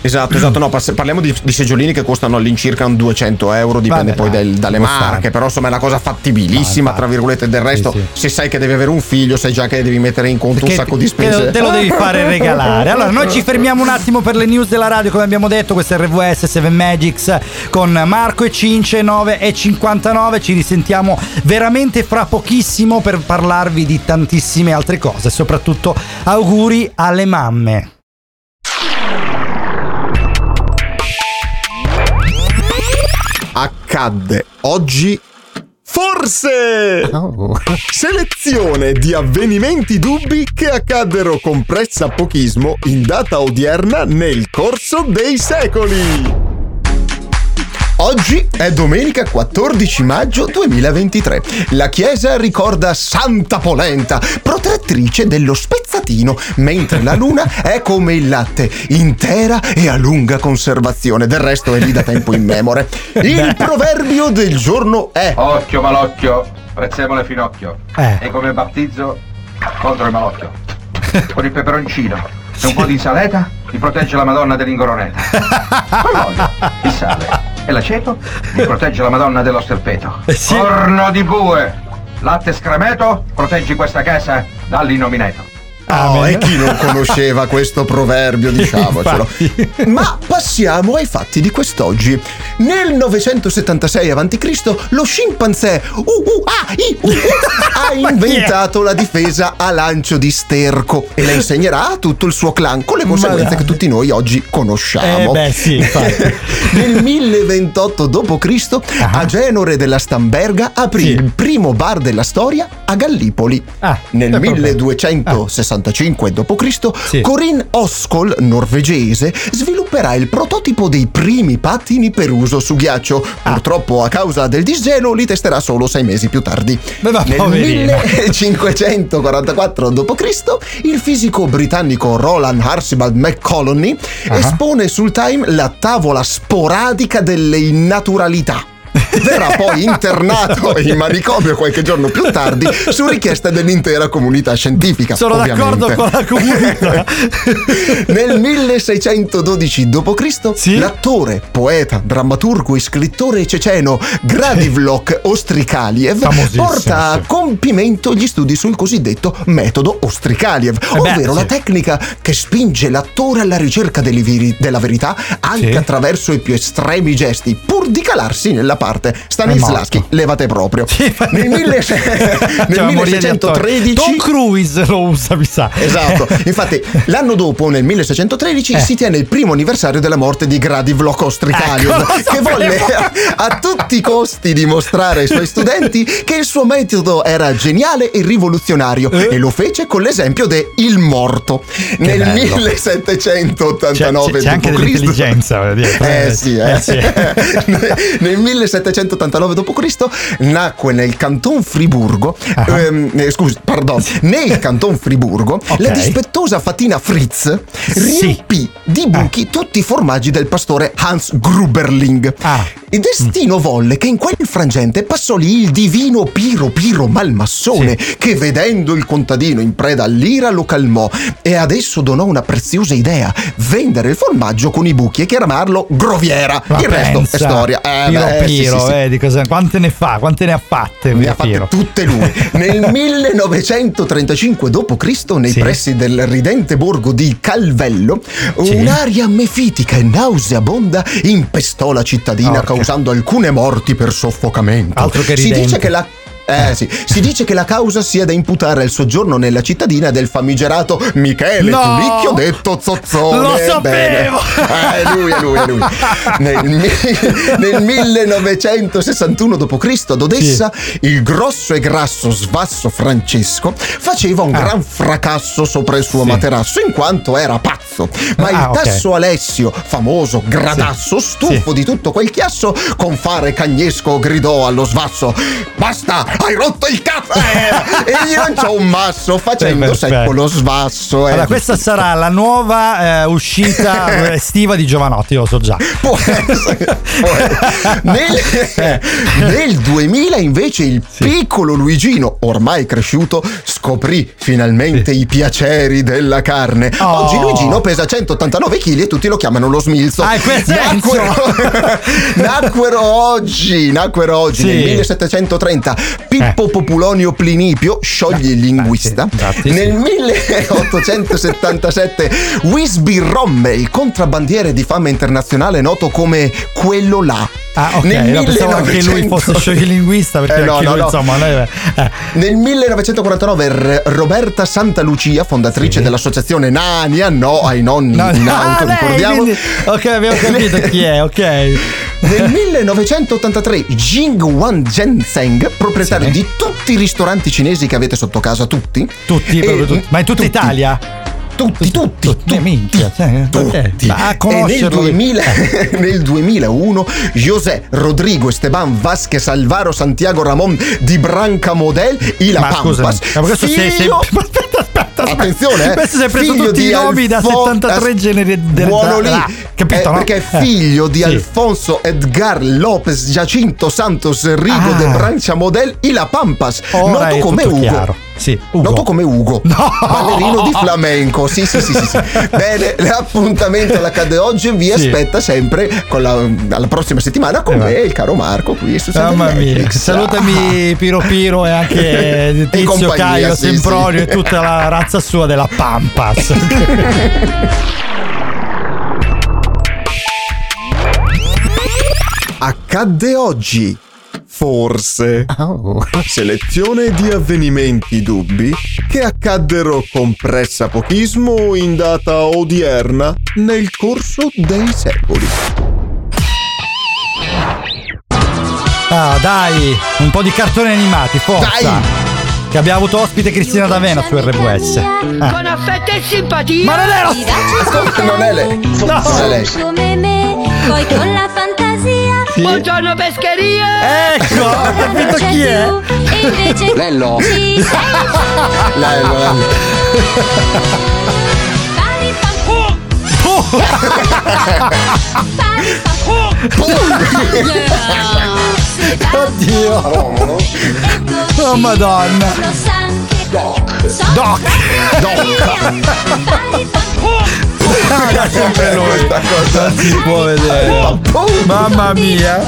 Esatto, esatto, no, parliamo di, di seggiolini che costano all'incirca un 200 euro, dipende Vabbè, poi dai, del- dalle marche, però insomma è una cosa fattibilissima, tra virgolette, del resto Sì, se sai che devi avere un figlio, sai già che devi mettere in conto Che- un sacco di spese. lo- te lo devi fare regalare. Allora, noi ci fermiamo un attimo per le news della radio, come abbiamo detto. Questo è RVS 7 Magics con Marco e Cince 9 e 59. Ci risentiamo veramente fra pochissimo per parlarvi di tantissime altre cose. Soprattutto auguri alle mamme. Accadde oggi Forse! Selezione di avvenimenti dubbi che accaddero con pressapochismo in data odierna nel corso dei secoli. Oggi è domenica 14 maggio 2023. La chiesa ricorda Santa Polenta, protettrice dello spezzatino, mentre la luna è come il latte, intera e a lunga conservazione. Del resto è lì da tempo immemore. Il proverbio del giorno è Occhio malocchio, prezzemolo finocchio. Eh. E come battizzo contro il malocchio. Con il peperoncino e un po' di insalata mi protegge la Madonna dell'ingoroneta. Con l'olio, il sale e l'aceto mi protegge la Madonna dello sterpeto. Corno di bue, latte scremeto, proteggi questa casa dall'innomineto. Oh, e chi non conosceva questo proverbio, diciamocelo. Ma passiamo ai fatti di quest'oggi. Nel 976 a.C. lo scimpanzé uh, uh, ah, uh, ha inventato la difesa a lancio di sterco e la insegnerà a tutto il suo clan con le conseguenze che tutti noi oggi conosciamo. Eh, beh, sì, infatti. Nel 1028 d.C. Ah. Agenore della Stamberga aprì il primo bar della storia a Gallipoli. Ah, Nel eh, proprio. 1265 d.C. Corinne Oskol, norvegese, svilupperà il prototipo dei primi pattini per uso su ghiaccio. Ah. Purtroppo, a causa del disgelo, li testerà solo sei mesi più tardi. ma Nel poverina. 1544 d.C. il fisico britannico Roland Archibald McColonney Ah. espone sul Time la tavola sporadica delle innaturalità. Verrà poi internato in manicomio qualche giorno più tardi su richiesta dell'intera comunità scientifica. Sono ovviamente. d'accordo con la comunità. Nel 1612 d.C. l'attore, poeta, drammaturgo e scrittore ceceno Gradivlok Ostrikaliev porta a sì. compimento gli studi sul cosiddetto metodo Ostrikaliev, beh, ovvero sì. la tecnica che spinge l'attore alla ricerca veri- della verità anche Sì. attraverso i più estremi gesti, pur di calarsi nella parte. Stanislavski, morto. levate proprio. nel, mille- nel Cioè, morire di attore. 1613 Tom Cruise lo usa, mi sa. Esatto, infatti l'anno dopo, nel 1613, Eh. si tiene il primo anniversario della morte di Gradivlok Ostrikaliev, Ecco, che volle a, a tutti i costi dimostrare ai suoi studenti che il suo metodo era geniale e rivoluzionario e lo fece con l'esempio de Il Morto. nel bello. 1789 C'è- c'è anche d.C. dell'intelligenza, voglio dire. Eh sì, eh. Eh, sì. nel 1789 d.C. nacque nel canton Friburgo, Ah. ehm, eh, scusi, pardon, nel canton Friburgo, Ok. la dispettosa fatina Fritz riempì di buchi tutti i formaggi del pastore Hans Gruberling. Ah. Il destino volle che in quel frangente passò lì il divino Piro Piro Malmassone, che vedendo il contadino in preda all'ira lo calmò e adesso donò una preziosa idea: vendere il formaggio con i buchi e chiamarlo Groviera. Ma il resto pensa, è storia. Eh, Piro beh, sì, Piro, sì, sì. cosa, quante ne fa, quante ne ha fatte Ne ha fatte Piro. tutte lui. Nel 1935 d.C., nei Sì. pressi del ridente borgo di Calvello, un'aria mefitica e nauseabonda impestò la cittadina, Orca. causando alcune morti per soffocamento. Altro che si ridente. dice che la eh sì, si dice che la causa sia da imputare al soggiorno nella cittadina del famigerato Michele No! Tulicchio detto Zozzone. Lo Bene. sapevo! Eh, lui, è lui, è lui. Nel, nel 1961 d.C. ad Odessa il grosso e grasso svasso Francesco faceva un Ah. gran fracasso sopra il suo Sì. materasso in quanto era pazzo. Ma Ah, il tasso Alessio, famoso gradasso, stufo di tutto quel chiasso, con fare cagnesco gridò allo svasso: Basta, hai rotto il cazzo! Eh! e gli lanciò un masso facendo secco lo svasso. eh. Allora, questa sarà la nuova eh, uscita estiva di Giovanotti, lo so già. Può essere, può essere. Nel, nel 2000 invece il piccolo Luigino, ormai cresciuto, scoprì finalmente i piaceri della carne. Oh. Oggi Luigino pesa 189 kg e tutti lo chiamano lo smilzo. Ah. Nacquero, nacquero oggi, nacquero oggi Sì. Eh. nel 1730 Pippo Populonio Plinipio, scioglie il linguista. nel 1877 Wisby Rommel, contrabbandiere di fama internazionale noto come quello là. Ah, ok. Nel no, pensavo anche 1900 lui fosse scioglilinguista, perché Eh, no, no, lui, no. insomma, noi, eh, Nel 1949 R- Roberta Santalucia, fondatrice Sì. dell'associazione Nania, no ai nonni No, in ah, auto, lei, ricordiamo. quindi- ok, abbiamo capito chi è, ok. Nel 1983 Jing Wan Zhenzeng, proprietario. Di tutti i ristoranti cinesi che avete sotto casa, tutti. Tutti, E- proprio tutti. Ma in tutta tutti. Italia? Tutti, tutti, Tutti, minchia, cioè, tutti. Ma a E nel, conoscerlo- 2000, nel 2001 José Rodrigo Esteban Vázquez Alvaro Santiago Ramón di Branca Model y La Ma Pampas. scusami, ma questo sei- sei- figlio- aspetta, aspetta. Attenzione, eh. Questo si è preso Figlio tutti di i nomi da Alfo- 73 as- generi del Buono lì, ah, capito, Eh, no? perché è Eh. figlio di Sì. Alfonso Edgar López Giacinto Santos Rigo Ah. de Branca Model y La Pampas, Ora noto è come Ugo. chiaro. Sì, Ugo. Noto come Ugo, No! ballerino di flamenco. Sì, sì, sì, sì. sì. Bene, l'appuntamento all'accade oggi vi Sì. aspetta sempre la, alla prossima settimana con Eh, me, va. il caro Marco qui su Mamma mia, salutami Piro Piro e anche E Tizio compagnia, Caio sì, Sempronio e tutta la razza sua della Pampas. Accadde oggi. Forse. Selezione di avvenimenti dubbi che accaddero con pressapochismo in data odierna nel corso dei secoli. Ah, dai, un po' di cartoni animati, forza. Dai! Che abbiamo avuto ospite Cristina D'Avena su RWS. Ah. Con affetto e simpatia. Ma non era Ascolta, non è lei. No. Non è lei. Poi con la fantasia Sì. Buongiorno pescheria. Ecco, ho capito chi è. E invece Lello. ci sei. Lello, Lello. Oddio. Oh madonna. Doc. Doc. Ah, sempre lui. Questa cosa si può vedere. Mamma mia.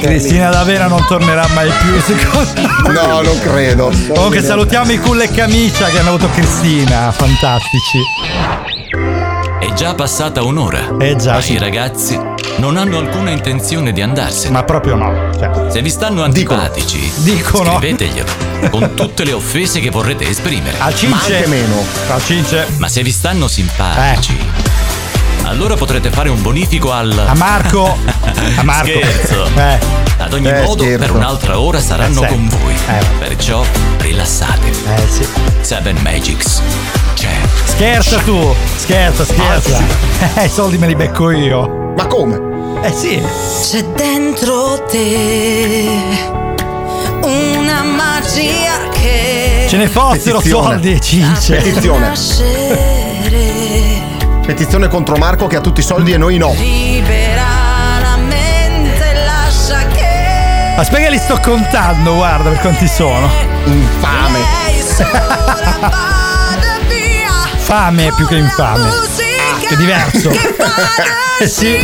Cristina D'Avena non tornerà mai più, secondo me. No, non credo. Comunque salutiamo i culle e camicia che hanno avuto Cristina, fantastici. È già passata un'ora. Eh già, Ma sì. i ragazzi non hanno alcuna intenzione di andarsene. Ma proprio no. Cioè, Se vi stanno antipatici, Dicono. scriveteglielo con tutte le offese che vorrete esprimere. Al cince. Ma anche meno. Al cince. Ma se vi stanno simpatici, allora potrete fare un bonifico al. A Marco. A Marco. Scherzo. Eh. Ad ogni Eh, modo, scherzo. per un'altra ora saranno Eh, con voi. Eh. Perciò rilassatevi. Eh sì. Seven Magics. C'è. Scherza tu. Scherza, scherza. Eh, i soldi me li becco io. Ma come? Eh sì. C'è dentro te una magia che Ce ne fossero Petizione. soldi, cince. Petizione. Petizione contro Marco che ha tutti i soldi e noi no. libera la mente lascia che Aspetta che li sto contando, guarda per quanti sono. Infame. lei sola vada via Fame più che infame. musica È diverso. che Eh sì.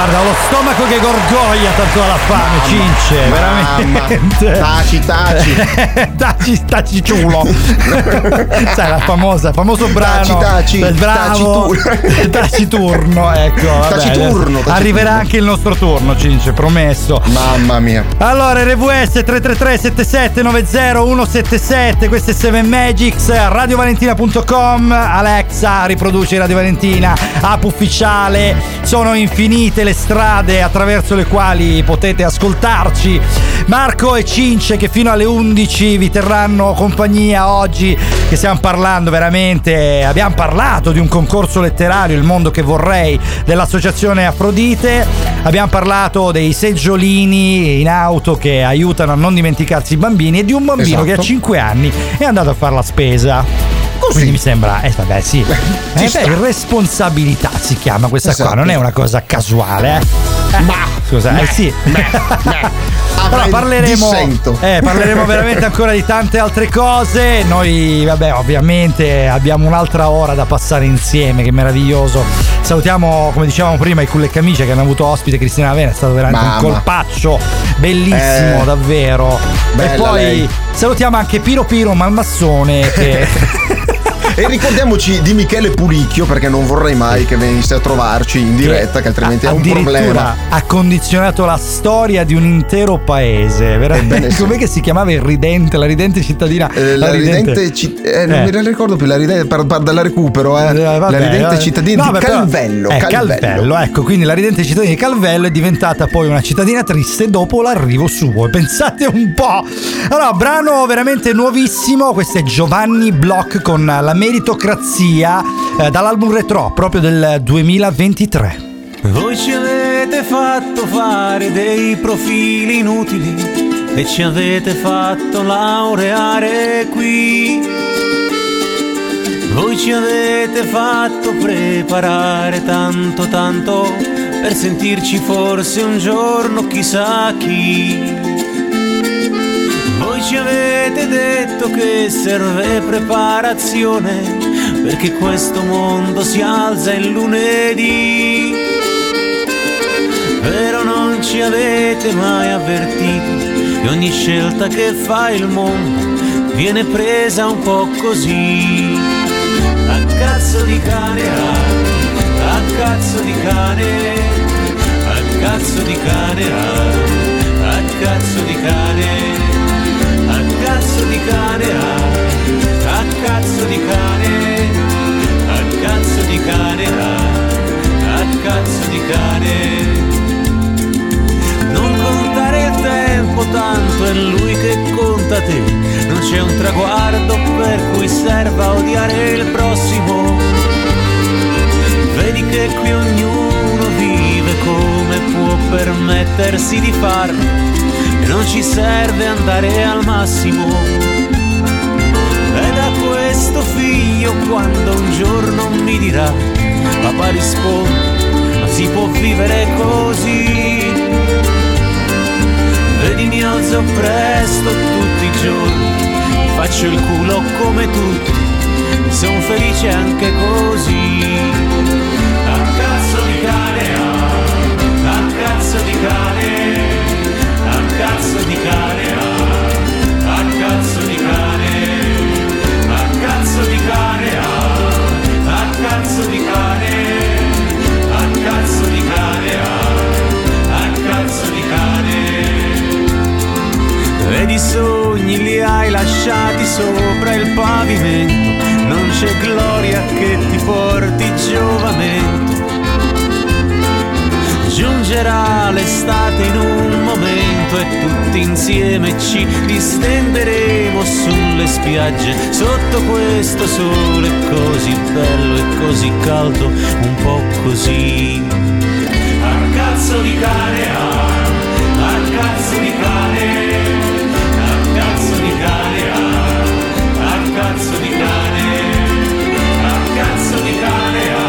Guarda, lo stomaco che gorgoglia tanto alla fame, cince, veramente. Taci, taci. taci, taci ciulo. Sai, la famosa, famoso brano. Taci, taci, del bravo. tacitur- Taciturno, ecco. vabbè, Taciturno, taciturno. Arriverà anche il nostro turno, cince, promesso. Mamma mia. Allora, RVS 333 7790 177, questo è 7 Magics, radiovalentina.com, Alexa riproduce Radio Valentina, app ufficiale, sono infinite le strade attraverso le quali potete ascoltarci. Marco e Cince che fino alle 11 vi terranno compagnia oggi che stiamo parlando veramente, abbiamo parlato di un concorso letterario, Il mondo che vorrei, dell'associazione Afrodite, abbiamo parlato dei seggiolini in auto che aiutano a non dimenticarsi i bambini e di un bambino Esatto. che a 5 anni è andato a fare la spesa. Quindi mi sembra, eh vabbè sì, eh, beh, responsabilità si chiama questa qua, Esatto. non è una cosa casuale, eh. Ma scusa, eh sì. Allora, parleremo, eh, parleremo veramente ancora di tante altre cose. Noi, vabbè, ovviamente abbiamo un'altra ora da passare insieme, che meraviglioso. Salutiamo, come dicevamo prima, i Culle Camicia che hanno avuto ospite Cristina Avena, è stato veramente Mamma. un colpaccio bellissimo, Eh, davvero. e poi lei. salutiamo anche Piro Piro Malmassone che E ricordiamoci di Michele Pulicchio perché non vorrei mai che venisse a trovarci in diretta, che altrimenti è un problema. ha condizionato la storia di un intero paese. Veramente. Sì. Com'è che si chiamava il ridente, la ridente cittadina? Eh, la ridente citt- eh, non Eh. mi ricordo più la ridente per, per della recupero eh. Eh, vabbè, la ridente cittadina No, di beh, però- Calvello, eh, Calvello. ecco, quindi la ridente cittadina di Calvello è diventata poi una cittadina triste dopo l'arrivo suo. Pensate un po'. Allora, brano veramente nuovissimo, questo è Giovanni Bloch con la meritocrazia eh, dall'album Retro, proprio del 2023. Voi ci avete fatto fare dei profili inutili e ci avete fatto laureare qui. Voi ci avete fatto preparare tanto tanto per sentirci forse un giorno chissà chi. Ci avete detto che serve preparazione perché questo mondo si alza il lunedì. Però non ci avete mai avvertito che ogni scelta che fa il mondo viene presa un po' così. A cazzo di cane, ah, a cazzo di cane, a cazzo di cane, ah, a cazzo di cane, cazzo di cane, ah, a cazzo di cane, a cazzo di cane, ah, a cazzo di cane. Non contare il tempo, tanto è lui che conta te. Non c'è un traguardo per cui serva odiare il prossimo. Vedi che qui ognuno vive come può permettere diversi di farlo non ci serve andare al massimo. E da questo figlio quando un giorno mi dirà, papà risponde, ma si può vivere così. Vedi mi alzo presto tutti i giorni, faccio il culo come tutti, sono felice anche così. A cazzo di cane, a cazzo di cane, cazzo di cane, a cazzo di cane, a cazzo di cane, a cazzo di cane, a cazzo di cane, a cazzo di cane. Ed i sogni li hai lasciati sopra il pavimento, non c'è gloria che ti porti giovamento. Giungerà l'estate in un momento e tutti insieme ci distenderemo sulle spiagge sotto questo sole così bello e così caldo, un po' così. A cazzo di cane, ah, a cazzo di cane. A cazzo di cane, ah, a cazzo di cane, a cazzo di cane,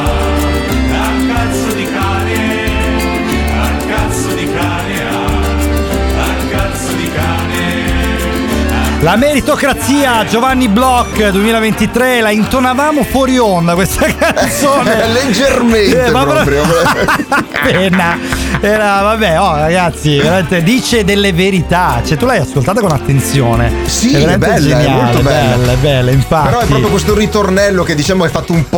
La meritocrazia Giovanni Bloch 2023 la intonavamo fuori onda questa canzone. Leggermente Eh, proprio. Appena. Era, vabbè, oh ragazzi, veramente dice delle verità. Cioè, tu l'hai ascoltata con attenzione. Sì, è è bella, è geniale, molto bella. bella, bella, infatti. Però è proprio questo ritornello che diciamo è fatto un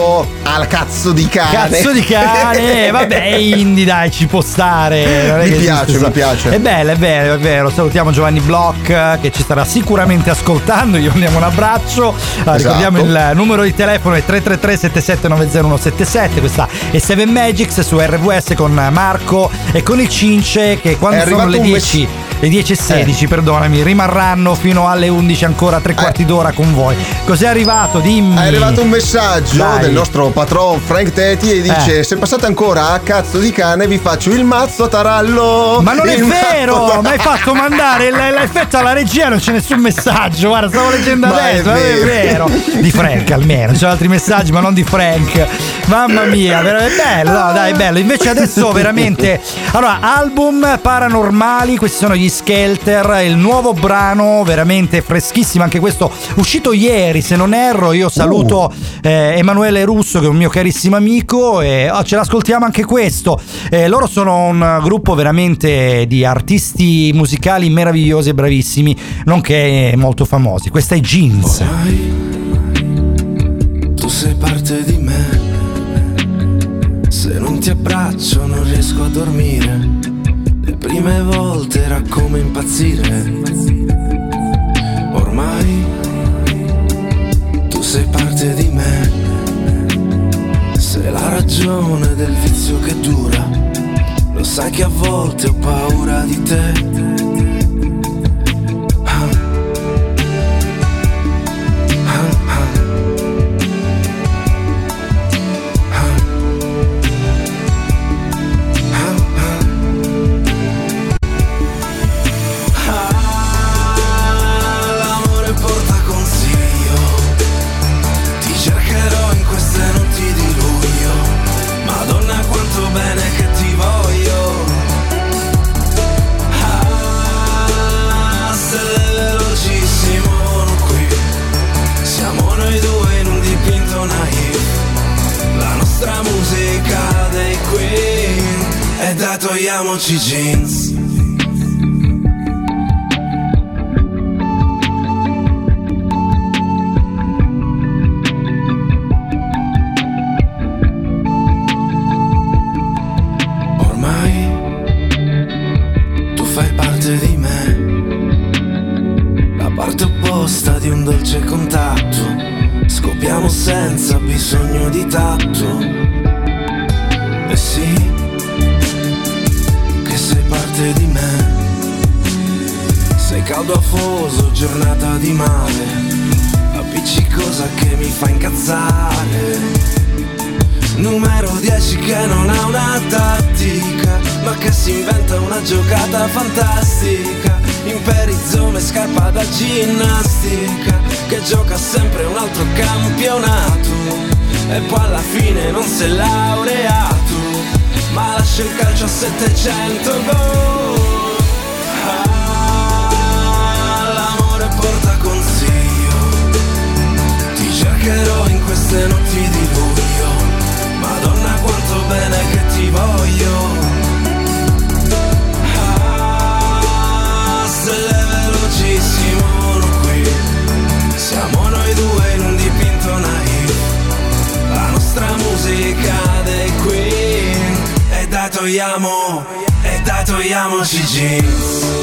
al cazzo di cane. Cazzo di cane, vabbè, indie, dai, ci può stare. Mi piace, esiste- mi piace. È bello, è vero, è vero. Salutiamo Giovanni Bloch eh, che ci starà sicuramente ascoltando. Gli mandiamo un abbraccio. Ah, Esatto. Ricordiamo il numero di telefono è 333 7790 Questa è 7 Magics su RVS con Marco e con il Cince che quando sono le un 10 le 10 e 16, perdonami, rimarranno fino alle 11 ancora tre quarti d'ora con voi. Cos'è arrivato? Dimmi. È arrivato un messaggio Dai. del nostro patron Frank Teti e dice: Eh. Se passate ancora a cazzo di cane, vi faccio il mazzo a tarallo. Ma non è Il mazzo vero! a- Mi hai fatto mandare l'effetto alla regia, non c'è nessun messaggio. Guarda, stavo leggendo Ma è adesso. ma È vero. vero. Di Frank almeno. C'è altri messaggi, ma non di Frank. Mamma mia, veramente bello. No, dai, bello. Invece adesso veramente. Allora, album paranormali. Questi sono gli Skelter. Il nuovo brano, veramente freschissimo. Anche questo uscito ieri, se non erro. Io saluto eh, Emanuele Russo, che è un mio carissimo amico. E oh, ce l'ascoltiamo anche questo. Eh, loro sono un gruppo veramente di artisti musicali meravigliosi e bravissimi, nonché molto famosi. Questa è Jeans. Tu sei parte di me. Ti abbraccio non riesco a dormire. Le prime volte era come impazzire. Ormai tu sei parte di me. Sei la ragione del vizio che dura. Lo sai che a volte ho paura di te. E dai togliamoci i jeans si laureato Ma lascia il calcio a 700 gol Dai togliamo, e dai togliamoci i jeans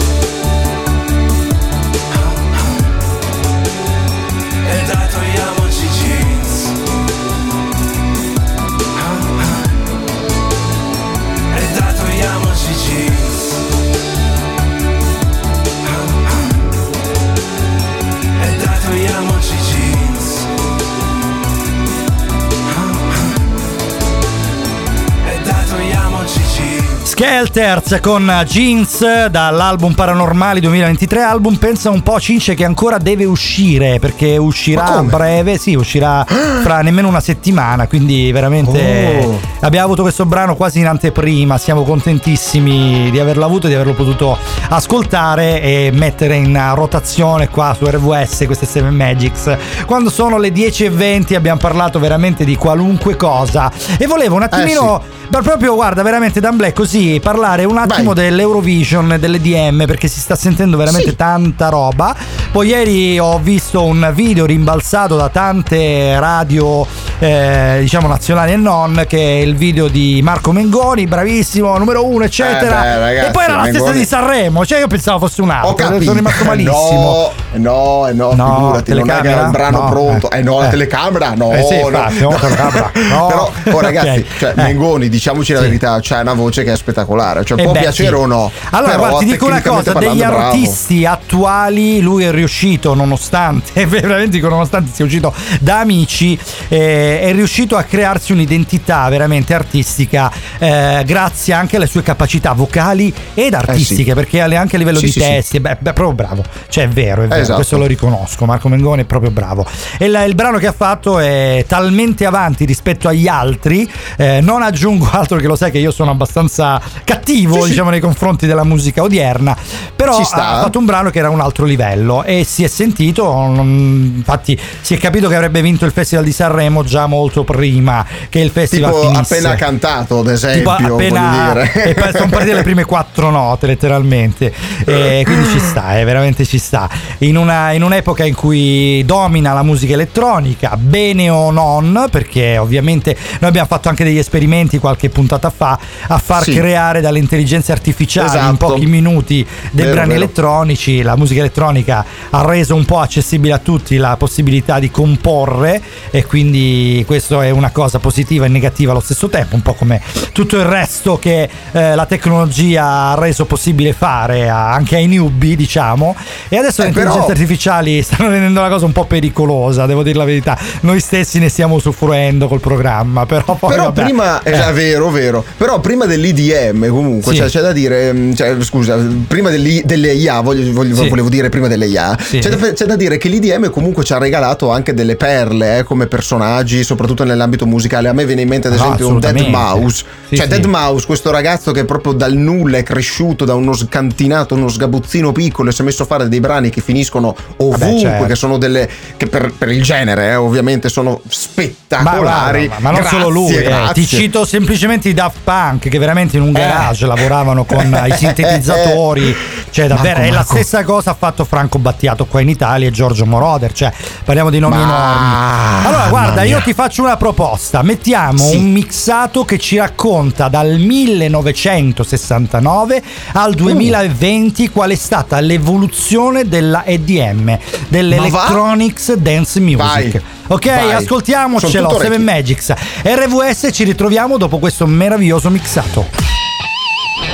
Skelters con Jeans dall'album Paranormali 2023 album pensa un po' Cince che ancora deve uscire perché uscirà a breve sì uscirà fra nemmeno una settimana quindi veramente Oh. abbiamo avuto questo brano quasi in anteprima siamo contentissimi di averlo avuto e di averlo potuto ascoltare e mettere in rotazione qua su RWS queste 7 Magics. Quando sono le 10.20 abbiamo parlato veramente di qualunque cosa. E volevo un attimino ma proprio guarda veramente d'amblè così parlare un attimo dell'Eurovision e dell'EDM perché si sta sentendo veramente tanta roba poi ieri ho visto un video rimbalzato da tante radio eh, diciamo nazionali e non che è il video di Marco Mengoni bravissimo numero uno eccetera Eh beh, ragazzi, e poi era la stessa Mengoni- di Sanremo cioè io pensavo fosse un altro sono rimasto malissimo No, eh no, No, figurati, non è che era un brano No, pronto. eh. Eh, no, la Eh. telecamera no. Eh sì, no. infatti, no, telecamera, no. Però, oh, ragazzi, Ok. cioè, Eh. Mengoni, diciamoci la verità, c'ha una voce che è spettacolare. Cioè, Eh può beh, piacere sì. o no. Allora, guarda, ti dico una cosa: degli bravo. artisti attuali, lui è riuscito, nonostante, veramente dico nonostante sia uscito da amici, eh, è riuscito a crearsi un'identità veramente artistica, eh, grazie anche alle sue capacità vocali ed artistiche, perché alle- anche a livello Eh Sì, di sì, sì. testi, beh, beh, proprio bravo. Cioè, è vero, è vero, Esatto. questo lo riconosco. Marco Mengoni è proprio bravo. E la- il brano che ha fatto è talmente avanti rispetto agli altri. eh, non aggiungo altro che lo sai che io sono abbastanza cattivo, Sì, sì. diciamo, nei confronti della musica odierna. Però ha fatto un brano che era un altro livello e si è sentito. infatti, si è capito che avrebbe vinto il Festival di Sanremo già molto prima che il festival Tipo finisse. appena cantato, ad esempio. Tipo appena e poi sono partite le prime quattro note letteralmente e quindi ci sta eh, veramente ci sta in, una- in un'epoca in cui domina la musica elettronica bene o non perché ovviamente noi abbiamo fatto anche degli esperimenti qualche puntata fa a far Sì. creare dalle intelligenze artificiali in Esatto. pochi minuti dei Vero, brani vero. elettronici la musica elettronica ha reso un po' accessibile a tutti la possibilità di comporre e quindi questo è una cosa positiva e negativa allo stesso tempo, un po' come tutto il resto che eh, la tecnologia ha reso possibile fare a- anche ai newbie, diciamo. E adesso Eh, le però- intelligenze artificiali stanno rendendo la cosa un po' pericolosa, devo dire la verità. Noi stessi ne stiamo usufruendo col programma, però poi Però vabbè. prima, Eh. è vero, vero. Però prima dell'IDM, comunque, Sì. cioè, c'è da dire, mm, cioè, scusa, prima dell'I- delle IA, voglio- voglio- Sì. volevo dire prima delle IA, Sì. c'è, da, c'è da dire che l'IDM comunque ci ha regalato anche delle perle eh, come personaggi, soprattutto nell'ambito musicale. A me viene in mente, ad Ah, esempio, un Dead. Mouse. Cioè. Dead Mouse, questo ragazzo che proprio dal nulla è cresciuto da uno scantinato, uno sgabuzzino piccolo e si è messo a fare dei brani che finiscono ovunque, certo. che sono delle. che per, per il genere, eh, ovviamente, sono spettacolari. Ma, ma non Grazie, solo lui, eh. ti cito semplicemente i Daft Punk che veramente in un garage lavoravano con i sintetizzatori, cioè davvero Marco, è la Marco. stessa cosa ha fatto Franco Battiato qua in Italia e Giorgio Moroder, cioè parliamo di nomi Ma- enormi. Allora guarda, io ti faccio una proposta, mettiamo Sì. un mixato che ci racconta dal 1969 al 2020 qual è stata l'evoluzione della EDM, dell'Electronics Dance Music. Vai. Ok, Vai. ascoltiamocelo, Sono tutto 7 orecchi. Magics. RVS ci ritroviamo dopo questo meraviglioso mixato.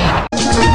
Yeah.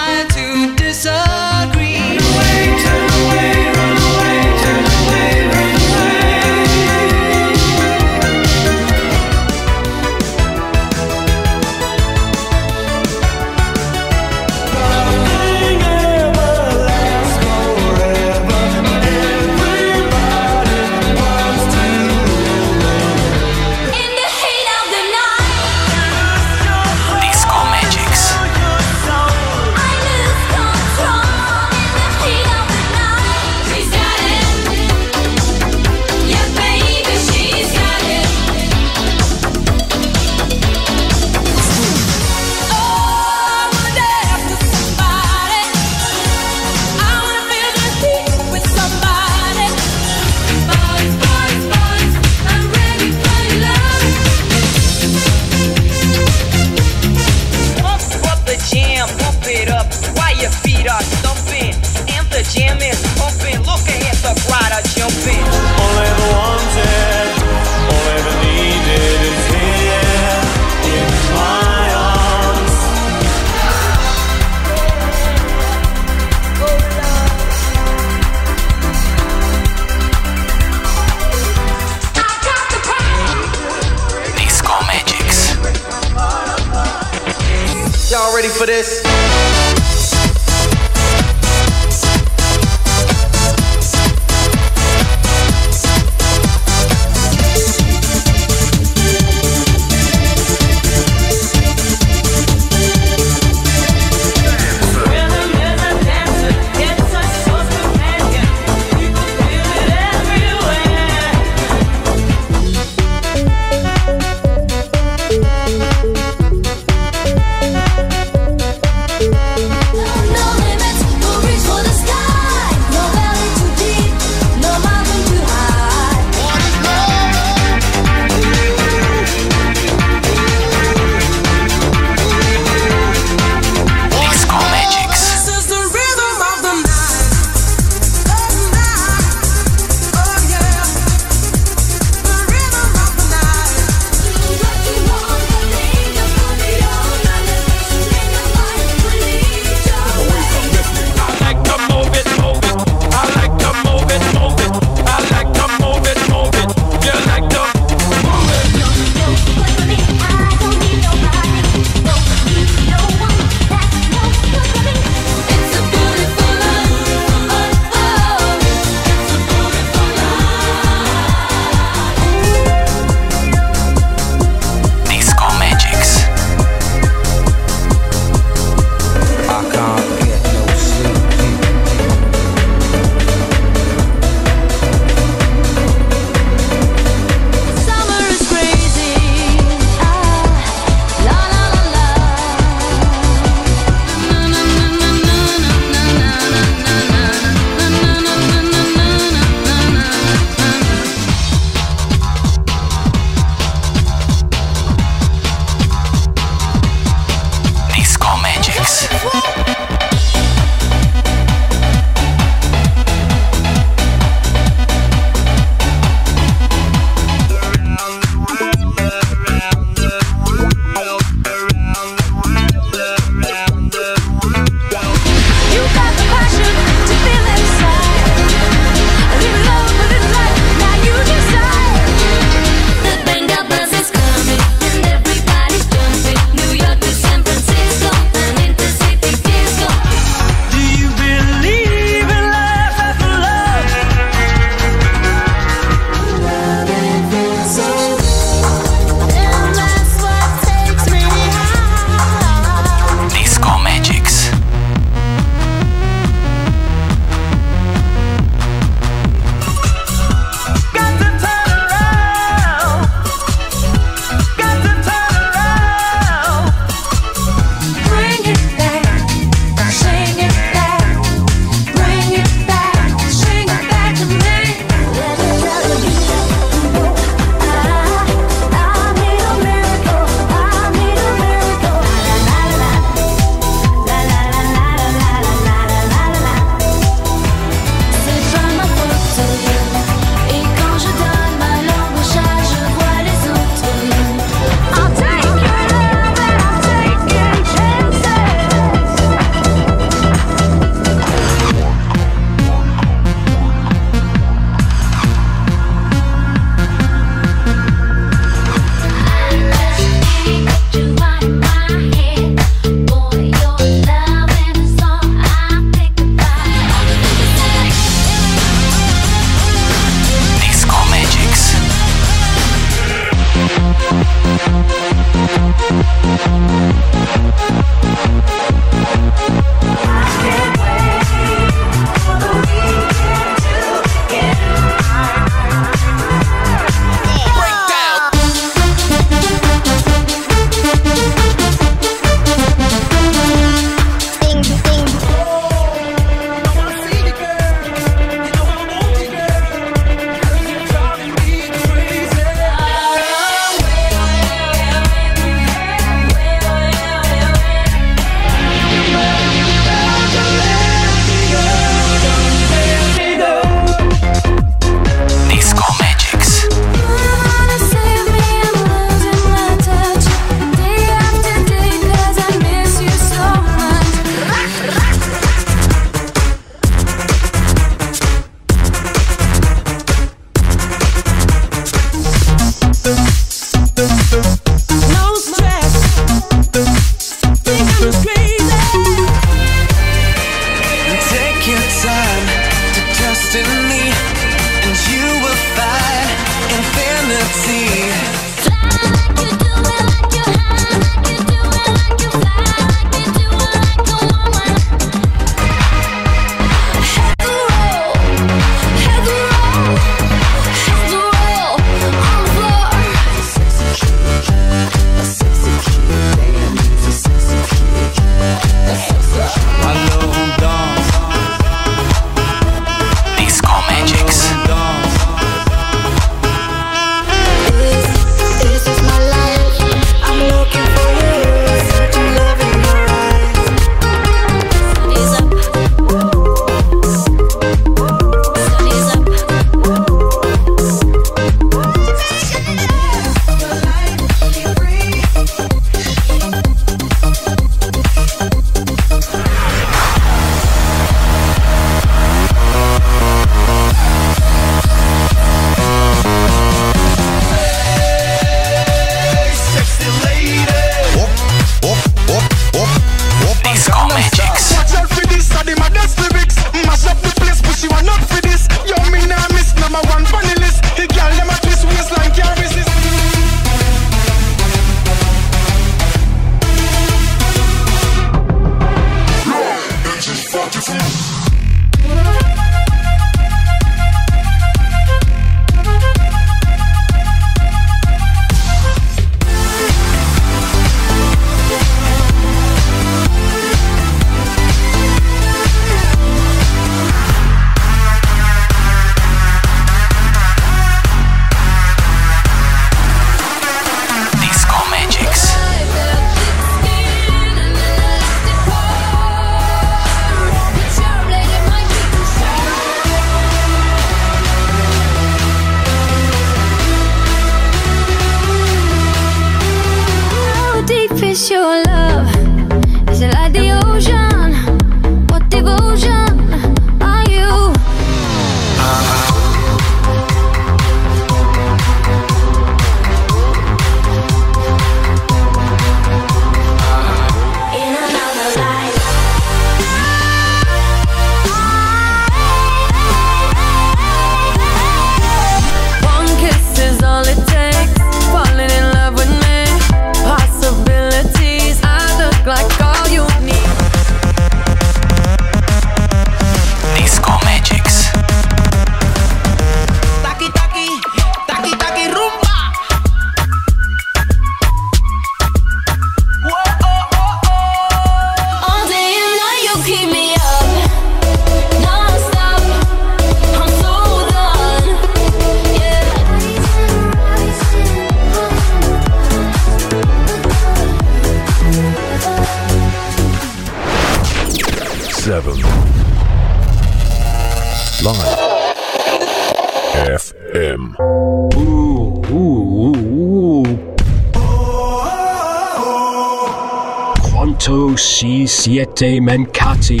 Siete mancati?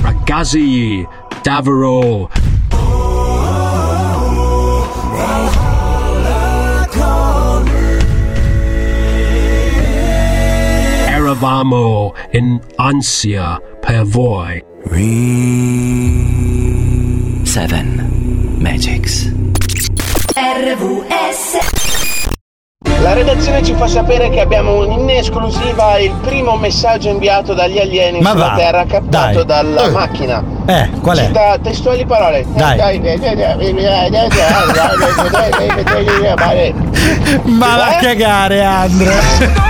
Ragazzi, davvero. Eravamo in ansia per voi. Seven Magics. RVS La redazione ci fa sapere che abbiamo in esclusiva il primo messaggio inviato dagli alieni Ma sulla va, Terra captato dai. dalla Eh. macchina. Eh, qual è? Cita testuali parole. Dai. Ma va a cagare, Andre.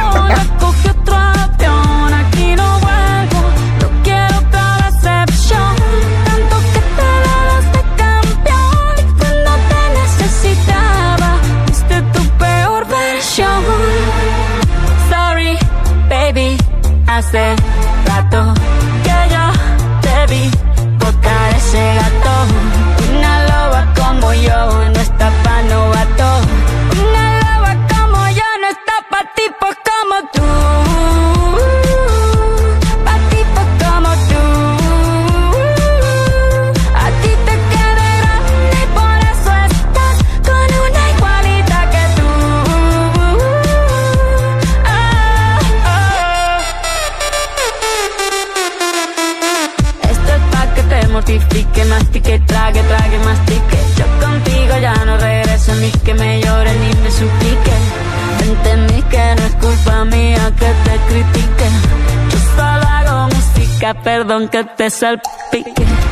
Que te salpique.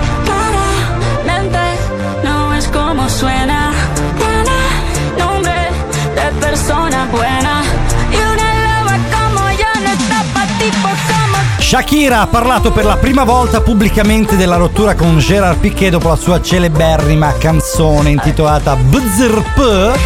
Suena. Tiene nombre de persona buena. Y una loba como yo no está pa' tipo como Shakira ha parlato per la prima volta pubblicamente della rottura con Gerard Piquet dopo la sua celeberrima canzone intitolata Bzrp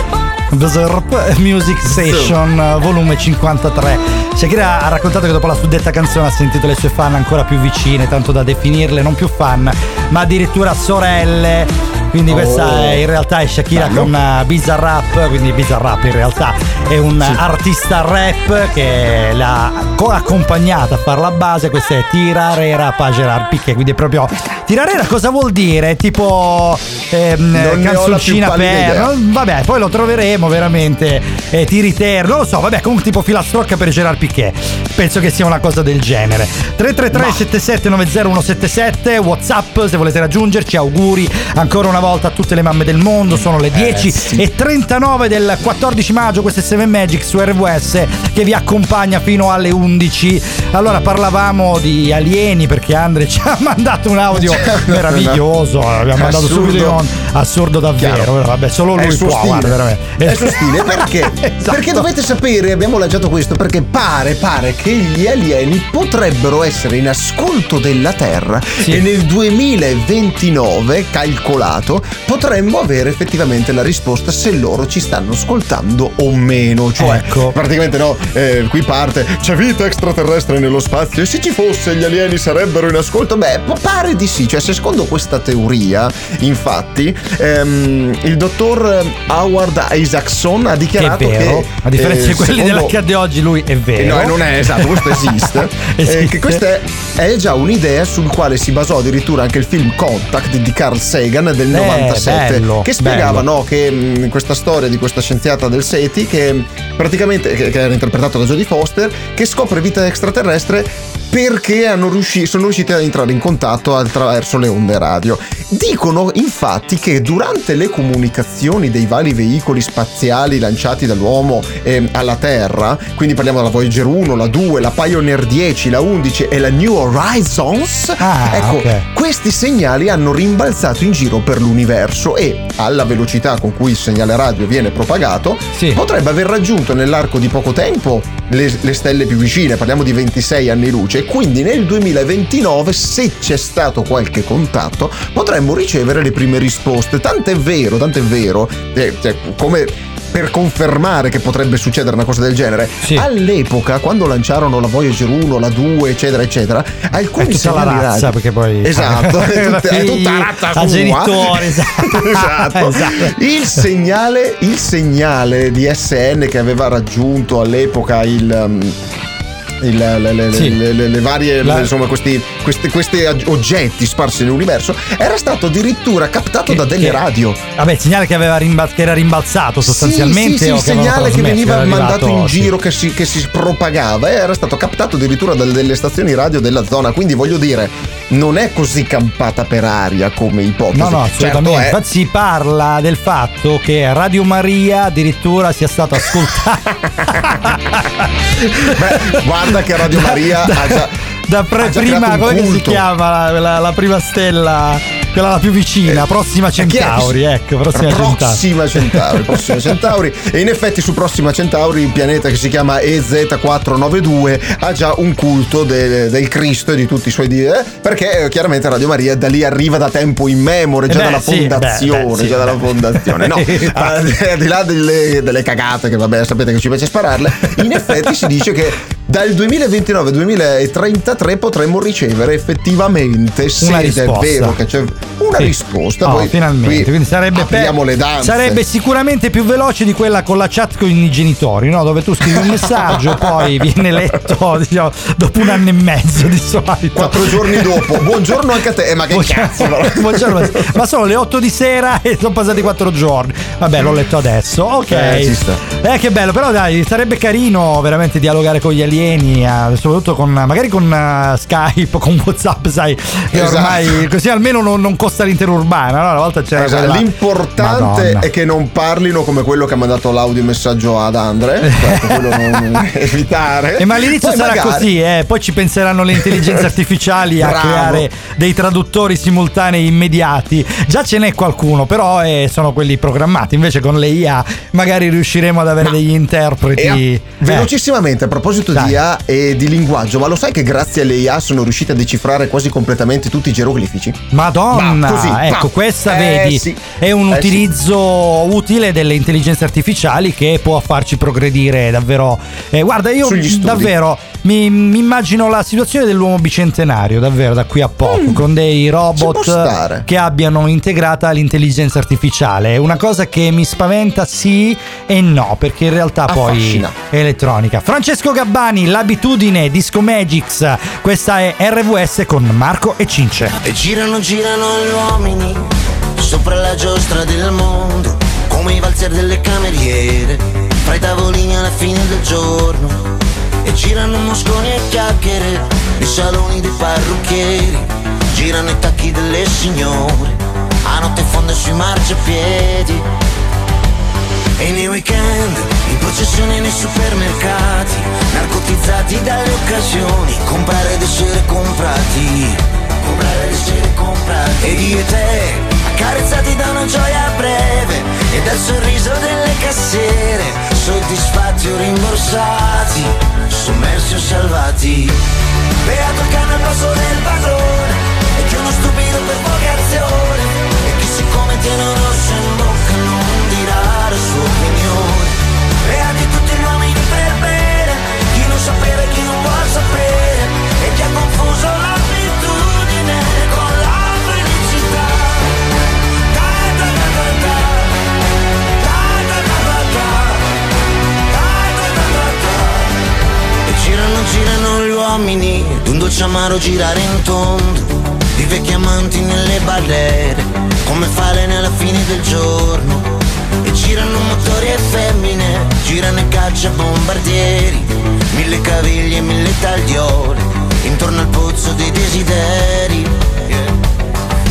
Bzrp Music Session volume 53. Shakira ha raccontato che dopo la suddetta canzone ha sentito le sue fan ancora più vicine, tanto da definirle non più fan, ma addirittura sorelle. Quindi questa Oh. è, in realtà è Shakira Bello. con uh, Bizarrap, quindi Bizarrap in realtà è un artista rap che l'ha co- accompagnata a fare la base, questa è Tirarera pa Gerard Piquet, quindi è proprio Tirarera cosa vuol dire? Tipo ehm, canzoncina per vabbè, poi lo troveremo veramente eh, Tiriter, non lo so, vabbè, comunque tipo filastrocca per Gerard Piquet. Penso che sia una cosa del genere. 333 7790 177 WhatsApp se volete raggiungerci, auguri ancora una volta a tutte le mamme del mondo, sono le 10 sì. e 39 del 14 maggio, questo è 7 Magic su RWS che vi accompagna fino alle 11. Allora parlavamo di alieni perché Andre ci ha mandato un audio meraviglioso, abbiamo mandato Assurdo. subito onda. assurdo davvero, Chiaro. vabbè, solo lui può, guarda, veramente. È il suo stile perché? Esatto. Perché dovete sapere, abbiamo lanciato questo, perché pare, pare che gli alieni potrebbero essere in ascolto della Terra e nel 2029, calcolato, punto potremmo avere effettivamente la risposta se loro ci stanno ascoltando o meno. Cioè, Ecco. praticamente no, eh, qui parte, c'è vita extraterrestre nello spazio e se ci fosse gli alieni sarebbero in ascolto? Beh, pare di sì, cioè secondo questa teoria, infatti, ehm, il dottor Howard Isaacson ha Che dichiarato che... vero, a differenza eh, di quelli secondo- dell'accade oggi, lui è vero. No, non è esatto, questo esiste. Esiste. Eh, che questa è, è già un'idea sul quale si basò addirittura anche il film Contact di Carl Sagan del Eh, 97, bello, che spiegava bello. no, che mh, questa storia di questa scienziata del SETI, che mh, praticamente che, che era interpretata da Jodie Foster, che scopre vita extraterrestre perché hanno riusci- sono riusciti ad entrare in contatto attraverso le onde radio. Dicono infatti che durante le comunicazioni dei vari veicoli spaziali lanciati dall'uomo ehm, alla Terra, quindi parliamo della Voyager 1, la 2, la Pioneer 10, la 11 e la New Horizons, Ah, ecco, ok. questi segnali hanno rimbalzato in giro per l'universo e alla velocità con cui il segnale radio viene propagato, potrebbe aver raggiunto nell'arco di poco tempo le, le stelle più vicine, parliamo di 26 anni luce, quindi nel 2029, se c'è stato qualche contatto, potremmo ricevere le prime risposte. Tant'è vero, tant'è vero, eh, cioè, come per confermare che potrebbe succedere una cosa del genere, all'epoca, quando lanciarono la Voyager 1, la 2, eccetera, eccetera, alcuni È la razza, perché poi- Esatto, è tutta, è tutta razza la genitori, esatto. Esatto. Esatto. Il segnale, il segnale di SN che aveva raggiunto all'epoca il. um, il- le, le- Sì. le- le- varie La- insomma questi, questi, questi oggetti sparsi nell'universo era stato addirittura captato da delle che- radio Vabbè, il segnale che, aveva rimbal- che era rimbalzato sostanzialmente. sì, sì, o il che segnale che veniva mandato in sì. giro, che si, che si propagava, eh, era stato captato addirittura dalle delle stazioni radio della zona. Quindi voglio dire, non è così campata per aria come ipotesi. No, no, assolutamente. Certo è- Infatti si parla del fatto che Radio Maria addirittura sia stato ascoltato. Beh, guarda che Radio Maria ha già. Da pre- ha già prima, come si chiama la, la- la prima stella? Quella la più vicina, Prossima è che- Centauri, ecco, Prossima Centauri. Prossima Centauri, Prossima Centauri. E in effetti su Prossima Centauri il pianeta che si chiama EZ492 ha già un culto del, del Cristo e di tutti i suoi di eh, perché eh, chiaramente Radio Maria da lì arriva da tempo immemore, già Eh beh, dalla sì, fondazione, beh, beh, sì, già dalla fondazione. No, al al di là delle, delle cagate che vabbè sapete che ci piace spararle, in effetti si dice che dal 2029-2033 potremmo ricevere effettivamente se Una ed è risposta. vero che c'è una Sì. risposta. Oh, finalmente, qui quindi sarebbe, apriamo le danze. sarebbe sicuramente più veloce di quella con la chat con i genitori, no? dove tu scrivi un messaggio poi viene letto diciamo, dopo un anno e mezzo di solito. Quattro giorni dopo, buongiorno anche a te. Eh, ma che Buongiorno- cazzo? buongiorno, ma sono le 8 di sera e sono passati 4 giorni. Vabbè, l'ho letto adesso. Ok. Eh. Eh, che bello, però dai, sarebbe carino veramente dialogare con gli alieni, eh, soprattutto con magari con eh, Skype, con WhatsApp, sai, che Esatto. ormai così almeno non, non costa l'intera urbana, no? Una volta c'era Esatto, quella- L'importante Madonna. è che non parlino come quello che ha mandato l'audio messaggio ad Andre. Ecco, quello non evitare. Eh, ma all'inizio Poi sarà magari- così, eh. poi ci penseranno le intelligenze artificiali a creare dei traduttori simultanei immediati. Già ce n'è qualcuno, però eh, sono quelli programmati. Invece con le IA magari riusciremo ad avere degli interpreti. E a- velocissimamente a proposito di IA e di linguaggio, ma lo sai che grazie alle IA sono riuscite a decifrare quasi completamente tutti i geroglifici? Madonna, Ma così, ecco, ma- questa eh, vedi sì. è un Eh, sì. utilizzo utile delle intelligenze artificiali che può farci progredire davvero. Eh, guarda, io davvero mi, mi immagino la situazione dell'uomo bicentenario, davvero da qui a poco, con dei Mm. robot che abbiano integrata l'intelligenza artificiale. È una cosa che mi spaventa sì e no, perché in realtà poi Affascina. è elettronica. Francesco Gabbani, l'abitudine, Disco Magix. Questa è RVS con Marco e Cince. E girano, girano gli uomini sopra la giostra del mondo, come i valzer delle cameriere, fra i tavolini alla fine del giorno. E girano mosconi e chiacchiere nei saloni dei parrucchieri, girano i tacchi delle signore, a notte fonda sui marciapiedi. E nei weekend, in processione nei supermercati, narcotizzati dalle occasioni, comprare ed essere comprati, comprare ed essere comprati. Ed io e te, accarezzati da una gioia breve e dal sorriso delle cassiere, soddisfatti o rimborsati, sommersi o salvati. Beato il cane al passo del padrone, e che uno stupido per vocazione, e chi siccome ti teno girano, gli uomini D'un dolce amaro girare in tondo. Di vecchi amanti nelle barriere Come falene alla fine del giorno. E girano motori e femmine Girano e caccia bombardieri. Mille caviglie e mille tagliole Intorno al pozzo dei desideri.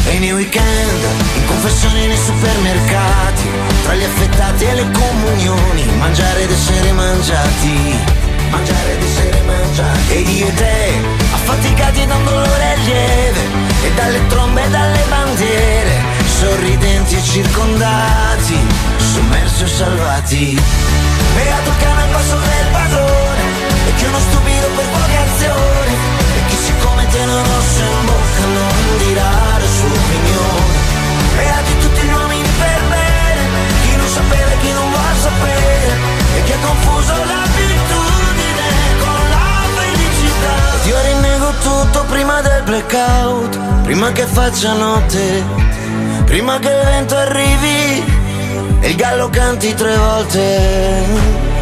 E nei weekend, in confessioni nei supermercati. Tra gli affettati e le comunioni Mangiare ed essere mangiati Mangiare ed essere mangiati Ed io e te, affaticati da un dolore lieve E dalle trombe e dalle bandiere Sorridenti e circondati Sommersi o salvati. Beato cane al passo del padrone E che uno stupido per vocazione E chi siccome tiene un rosso in bocca non dirà la sua opinione. Beati tutti gli uomini per bene Chi non sapere, chi non vuol sapere E chi ha confuso la felicità Ed io rinnego tutto prima del blackout Prima che faccia notte Prima che il vento arrivi E il gallo canti tre volte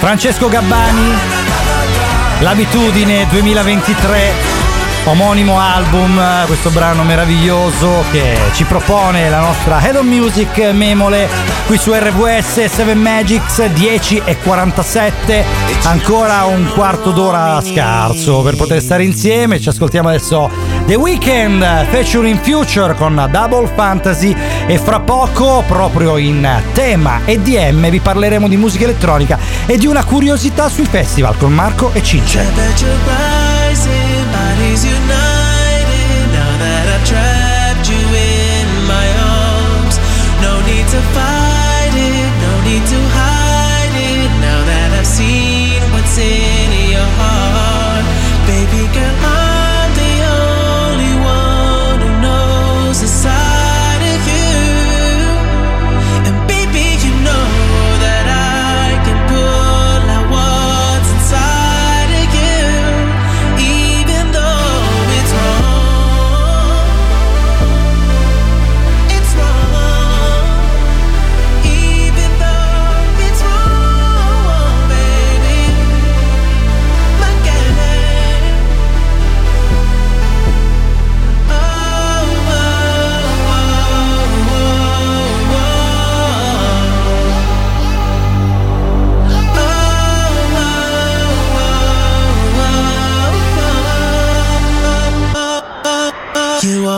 Francesco Gabbani, L'abitudine 2023, omonimo album, questo brano meraviglioso che ci propone la nostra Hello Music Memole qui su RWS 7 Magics 10 e 47, ancora un quarto d'ora scarso per poter stare insieme, ci ascoltiamo adesso The Weeknd featuring Future con Double Fantasy e fra poco proprio in tema EDM vi parleremo di musica elettronica e di una curiosità sui festival con Marco e Cince.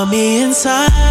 me inside.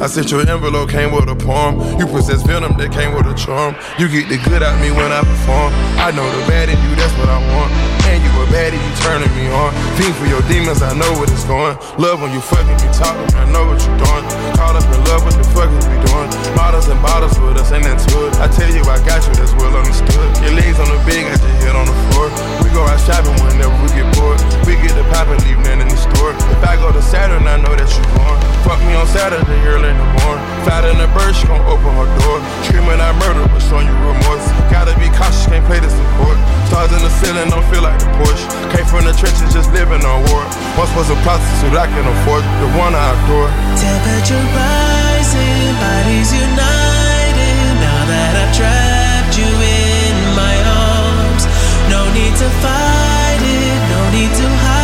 I sent your envelope, came with a poem. You possess venom that came with a charm. You get the good out me when I perform. I know the bad in you, that's what I want. And you a baddie, you turning me on. Fiend for your demons, I know what it's going. Love when you fucking me, talking, I know what you're doing. Caught up in love, what the fuck is we doing? Models and bottles with us, ain't into it. I tell you, I got you, that's well understood. Your legs on the bed, got your head on the floor. We go out shopping whenever we get bored. We get the pop and leave nothing in the store. If I go to Saturn, I know that you're born. Fuck me on Saturday, early in the morning. Fat in the bird, she gon' open her door. Screaming I murder, but showing you remorse. Gotta be cautious, can't play this in court. Stars in the ceiling, don't feel like the Porsche. Came from the trenches, just living on war. Once was a prostitute, I can afford the one I adore. Temperature rising, bodies united. Now that I've trapped you in my arms, no need to fight it, no need to hide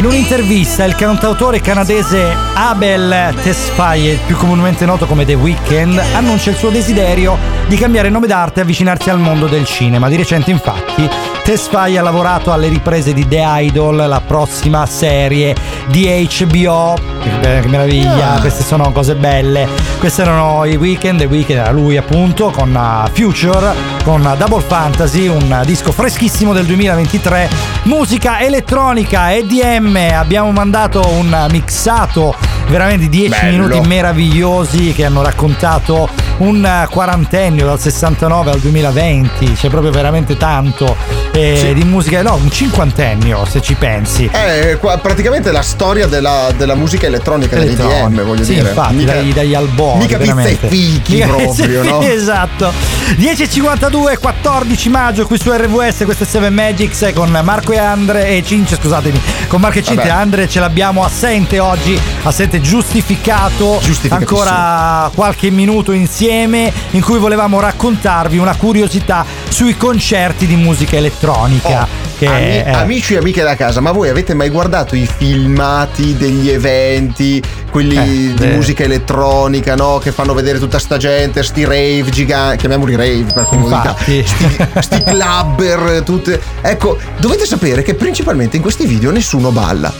In un'intervista il cantautore canadese Abel Tesfaye, più comunemente noto come The Weeknd, annuncia il suo desiderio di cambiare nome d'arte e avvicinarsi al mondo del cinema. Di recente infatti Tesfaye ha lavorato alle riprese di The Idol, la prossima serie di HBO. Che, meraviglia, Ah. queste sono cose belle. Questi erano i Weeknd, The Weeknd era lui appunto, con uh, Future, con uh, Double Fantasy, un disco freschissimo del 2023, musica elettronica, EDM, abbiamo mandato un mixato veramente di 10 Bello. minuti meravigliosi che hanno raccontato un uh, quarantennio dal 69 al 2020, c'è proprio veramente tanto eh, Sì. di musica, no, un cinquantennio se ci pensi. È qua- praticamente la storia della, della musica elettronica, dell'IDM, voglio sì, dire. infatti, Mica- dai, dagli albori. mica e veramente. fichi Mica proprio, no? Esatto. 10.52, 14 maggio qui su RWS, questo è 7 Magics eh, con Marco e Andre e Cince, scusatemi, con Marco e Cince. Andre ce l'abbiamo assente oggi, assente giustificato. Ancora qualche minuto insieme in cui volevamo raccontarvi una curiosità sui concerti di musica elettronica. che Ami- Amici e amiche da casa, ma voi avete mai guardato i filmati degli eventi, quelli Eh, di beh. musica elettronica, no? Che fanno vedere tutta sta gente, sti rave giganti, chiamiamoli rave per comodità, sti, sti clubber, tutte. Ecco, dovete sapere che principalmente in questi video nessuno balla.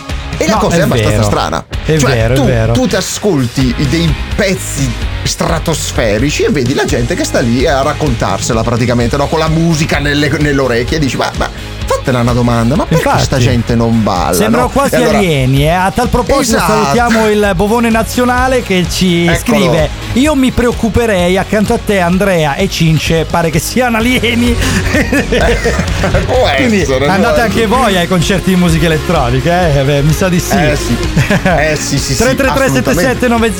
E la No, cosa è, è abbastanza vero. strana. È cioè, vero, è tu, vero. tu ti ascolti dei pezzi stratosferici e vedi la gente che sta lì a raccontarsela praticamente, no? Con la musica nelle, nelle orecchie e dici, ma, ma fatela una domanda, ma perché Infatti. sta gente non balla? Sembrano no? quasi allora- alieni. eh. A tal proposito Esatto. salutiamo il Bovone Nazionale che ci Eccolo. scrive Io mi preoccuperei accanto a te Andrea e Cince Pare che siano alieni Può Quindi essere, andate essere. anche voi ai concerti di musica elettronica eh? Beh, Mi sa di sì Eh sì, eh sì, sì, sì, 333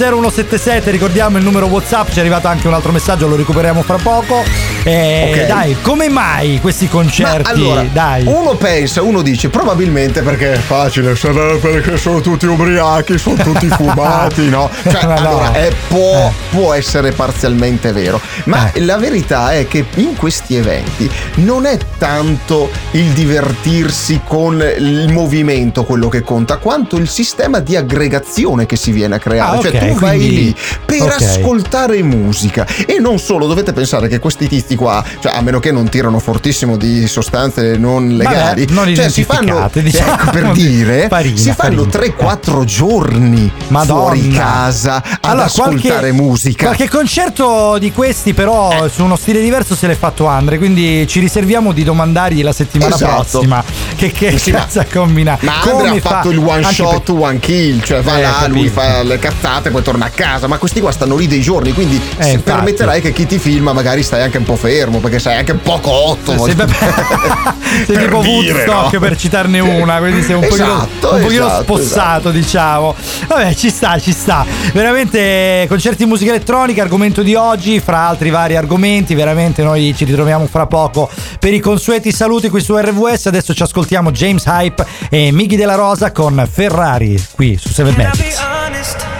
770 Ricordiamo il numero Whatsapp Ci è arrivato anche un altro messaggio Lo recuperiamo fra poco Eh, Ok. Dai, come mai questi Ma concerti? allora, dai uno pensa, uno dice probabilmente perché è facile, sarà perché sono tutti ubriachi, sono tutti fumati, no? Cioè, no. allora, eh, può, può essere parzialmente vero, ma Eh. la verità è che in questi eventi non è tanto il divertirsi con il movimento quello che conta, quanto il sistema di aggregazione che si viene a creare. Ah, cioè, ok, tu vai quindi- lì per ok. ascoltare musica e non solo, dovete pensare che questi tizi qua, cioè a meno che non tirano fortissimo di sostanze non legali, Vabbè, non cioè si fanno diciamo. ecco, per dire, Farina, si fanno farina. 3-4 giorni Madonna. fuori casa ad Allora, ascoltare qualche, musica. Qualche concerto di questi, però, su uno stile diverso se l'è fatto Andre. Quindi ci riserviamo di domandargli la settimana Esatto. prossima. Che, che Sì, cazzo combina? Ma Come Andrea ha fa- fatto il one anche shot, per- one kill, cioè va Eh, là, capito. lui fa le cazzate, poi torna a casa. Ma questi qua stanno lì dei giorni, quindi Eh, se infatti. permetterai che chi ti filma magari stai anche un po' fermo, perché sei anche un po' cotto. Sei, voglio- sei Per tipo dire, Woodstock no? per citarne una, quindi sei un pochino, Esatto, un pochino esatto, spossato, diciamo. Vabbè, ci sta, ci sta. Veramente concerti di musica elettronica, argomento di oggi, fra altri vari argomenti. Veramente noi ci ritroviamo fra poco per i consueti saluti qui su RWS. Adesso ci ascoltiamo James Hype e Miggy della Rosa con Ferrari qui su 7 Can I be Magics.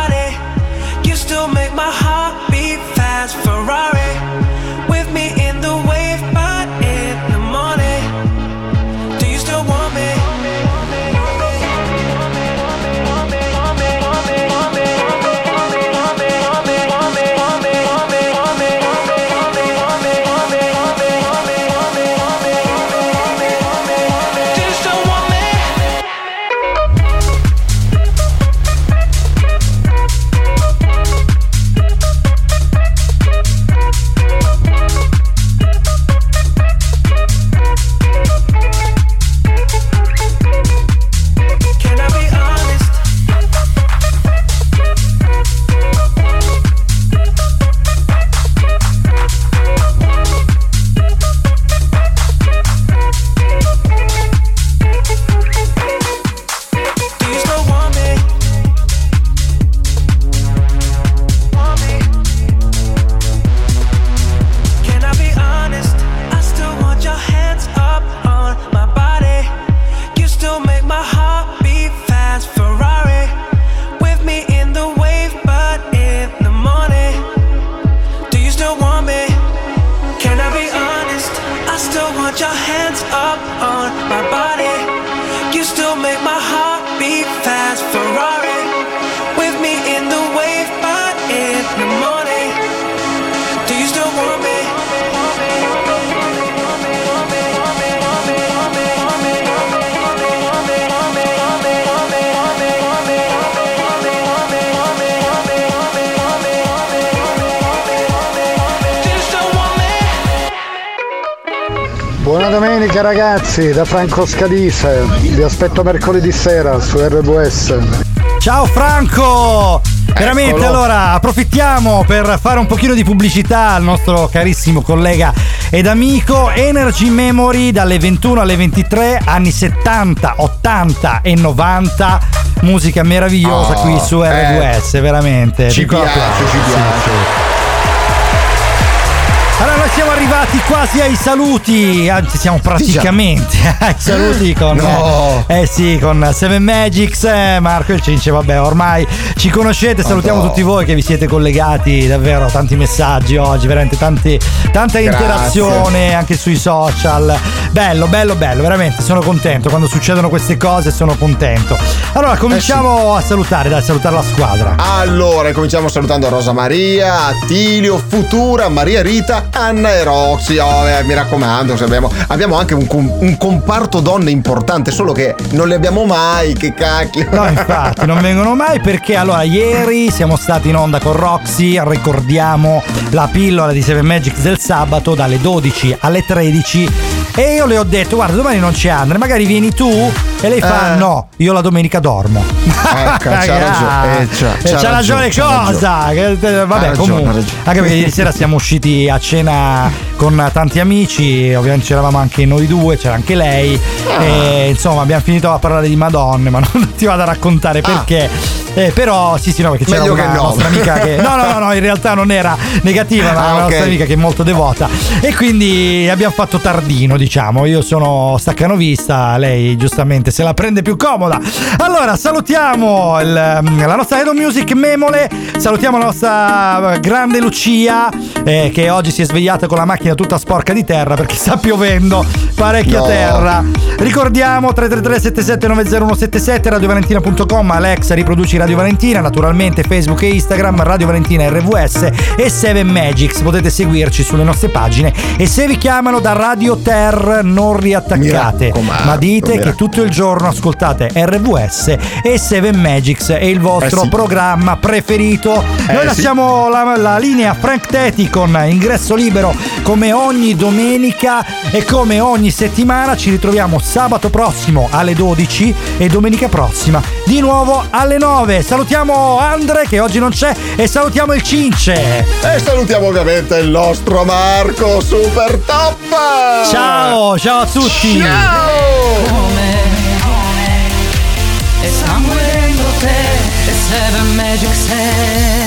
Ragazzi, da Franco Scalise, vi aspetto mercoledì sera su RWS. Ciao Franco! Veramente, Eccolo. allora approfittiamo per fare un pochino di pubblicità al nostro carissimo collega ed amico Energy Memory dalle 21 alle 23, anni 70, 80 e 90. Musica meravigliosa Oh, qui su eh, RWS, veramente. Ci piace, applauso. ci Sì, piace. Sì. Allora siamo arrivati quasi ai saluti, anzi siamo praticamente ai saluti con No. eh sì, con Seven Magics, eh, Marco e il Cince, vabbè, ormai ci conoscete, salutiamo Madò. tutti voi che vi siete collegati, davvero tanti messaggi oggi, veramente tanti, tanta Grazie. interazione anche sui social. Bello, bello, bello, veramente sono contento quando succedono queste cose, sono contento. Allora, cominciamo a salutare, dai, salutare la squadra. Allora, cominciamo salutando Rosa Maria, Attilio, Futura, Maria Rita, Anna e Roxy. Oh, eh, mi raccomando, abbiamo, abbiamo anche un, un comparto donne importante, solo che non le abbiamo mai, che cacchio. No, infatti, non vengono mai perché allora ieri siamo stati in onda con Roxy, ricordiamo la pillola di Seven Magics del sabato dalle 12 alle 13 e io le ho detto guarda domani non c'è Andre, magari vieni tu e lei fa Eh. no, io la domenica dormo. Ecco, c'ha ragione, eh, c'ha- c'ha c'ha ragione ragione, c'ha cosa? Vabbè, ragione, comunque. Anche perché ieri sera siamo usciti a cena con tanti amici, ovviamente c'eravamo anche noi due, c'era anche lei. Ah. E insomma abbiamo finito a parlare di Madonne, ma non ti vado a raccontare perché. Eh, però sì, sì, no, perché c'era Ah. Meglio una no. nostra amica che. No, no, no, no, in realtà non era negativa, ma Ah, una ok. nostra amica che è molto devota. E quindi abbiamo fatto tardino, diciamo. Io sono staccanovista, lei giustamente se la prende più comoda. Allora, salutiamo il, la nostra Edo Music Memole, salutiamo la nostra grande Lucia, eh, che oggi si è svegliata con la macchina tutta sporca di terra perché sta piovendo parecchia No. terra. Ricordiamo 333 7790 radiovalentina.com Alexa riproduci Radio Valentina naturalmente Facebook e Instagram Radio Valentina RVS e 7 Magics potete seguirci sulle nostre pagine e se vi chiamano da Radio Ter non riattaccate ma dite che tutto il giorno ascoltate RVS e 7 Magics è il vostro Eh sì. programma preferito Eh noi sì. lasciamo la, la linea Frank Teti con ingresso libero come ogni domenica e come ogni settimana ci ritroviamo sabato prossimo alle 12 e domenica prossima di nuovo alle 9 salutiamo Andre che oggi non c'è e salutiamo il Cince E salutiamo ovviamente il nostro Marco Super Top. ciao ciao a tutti Ciao. It's somewhere in your it's heaven magic set.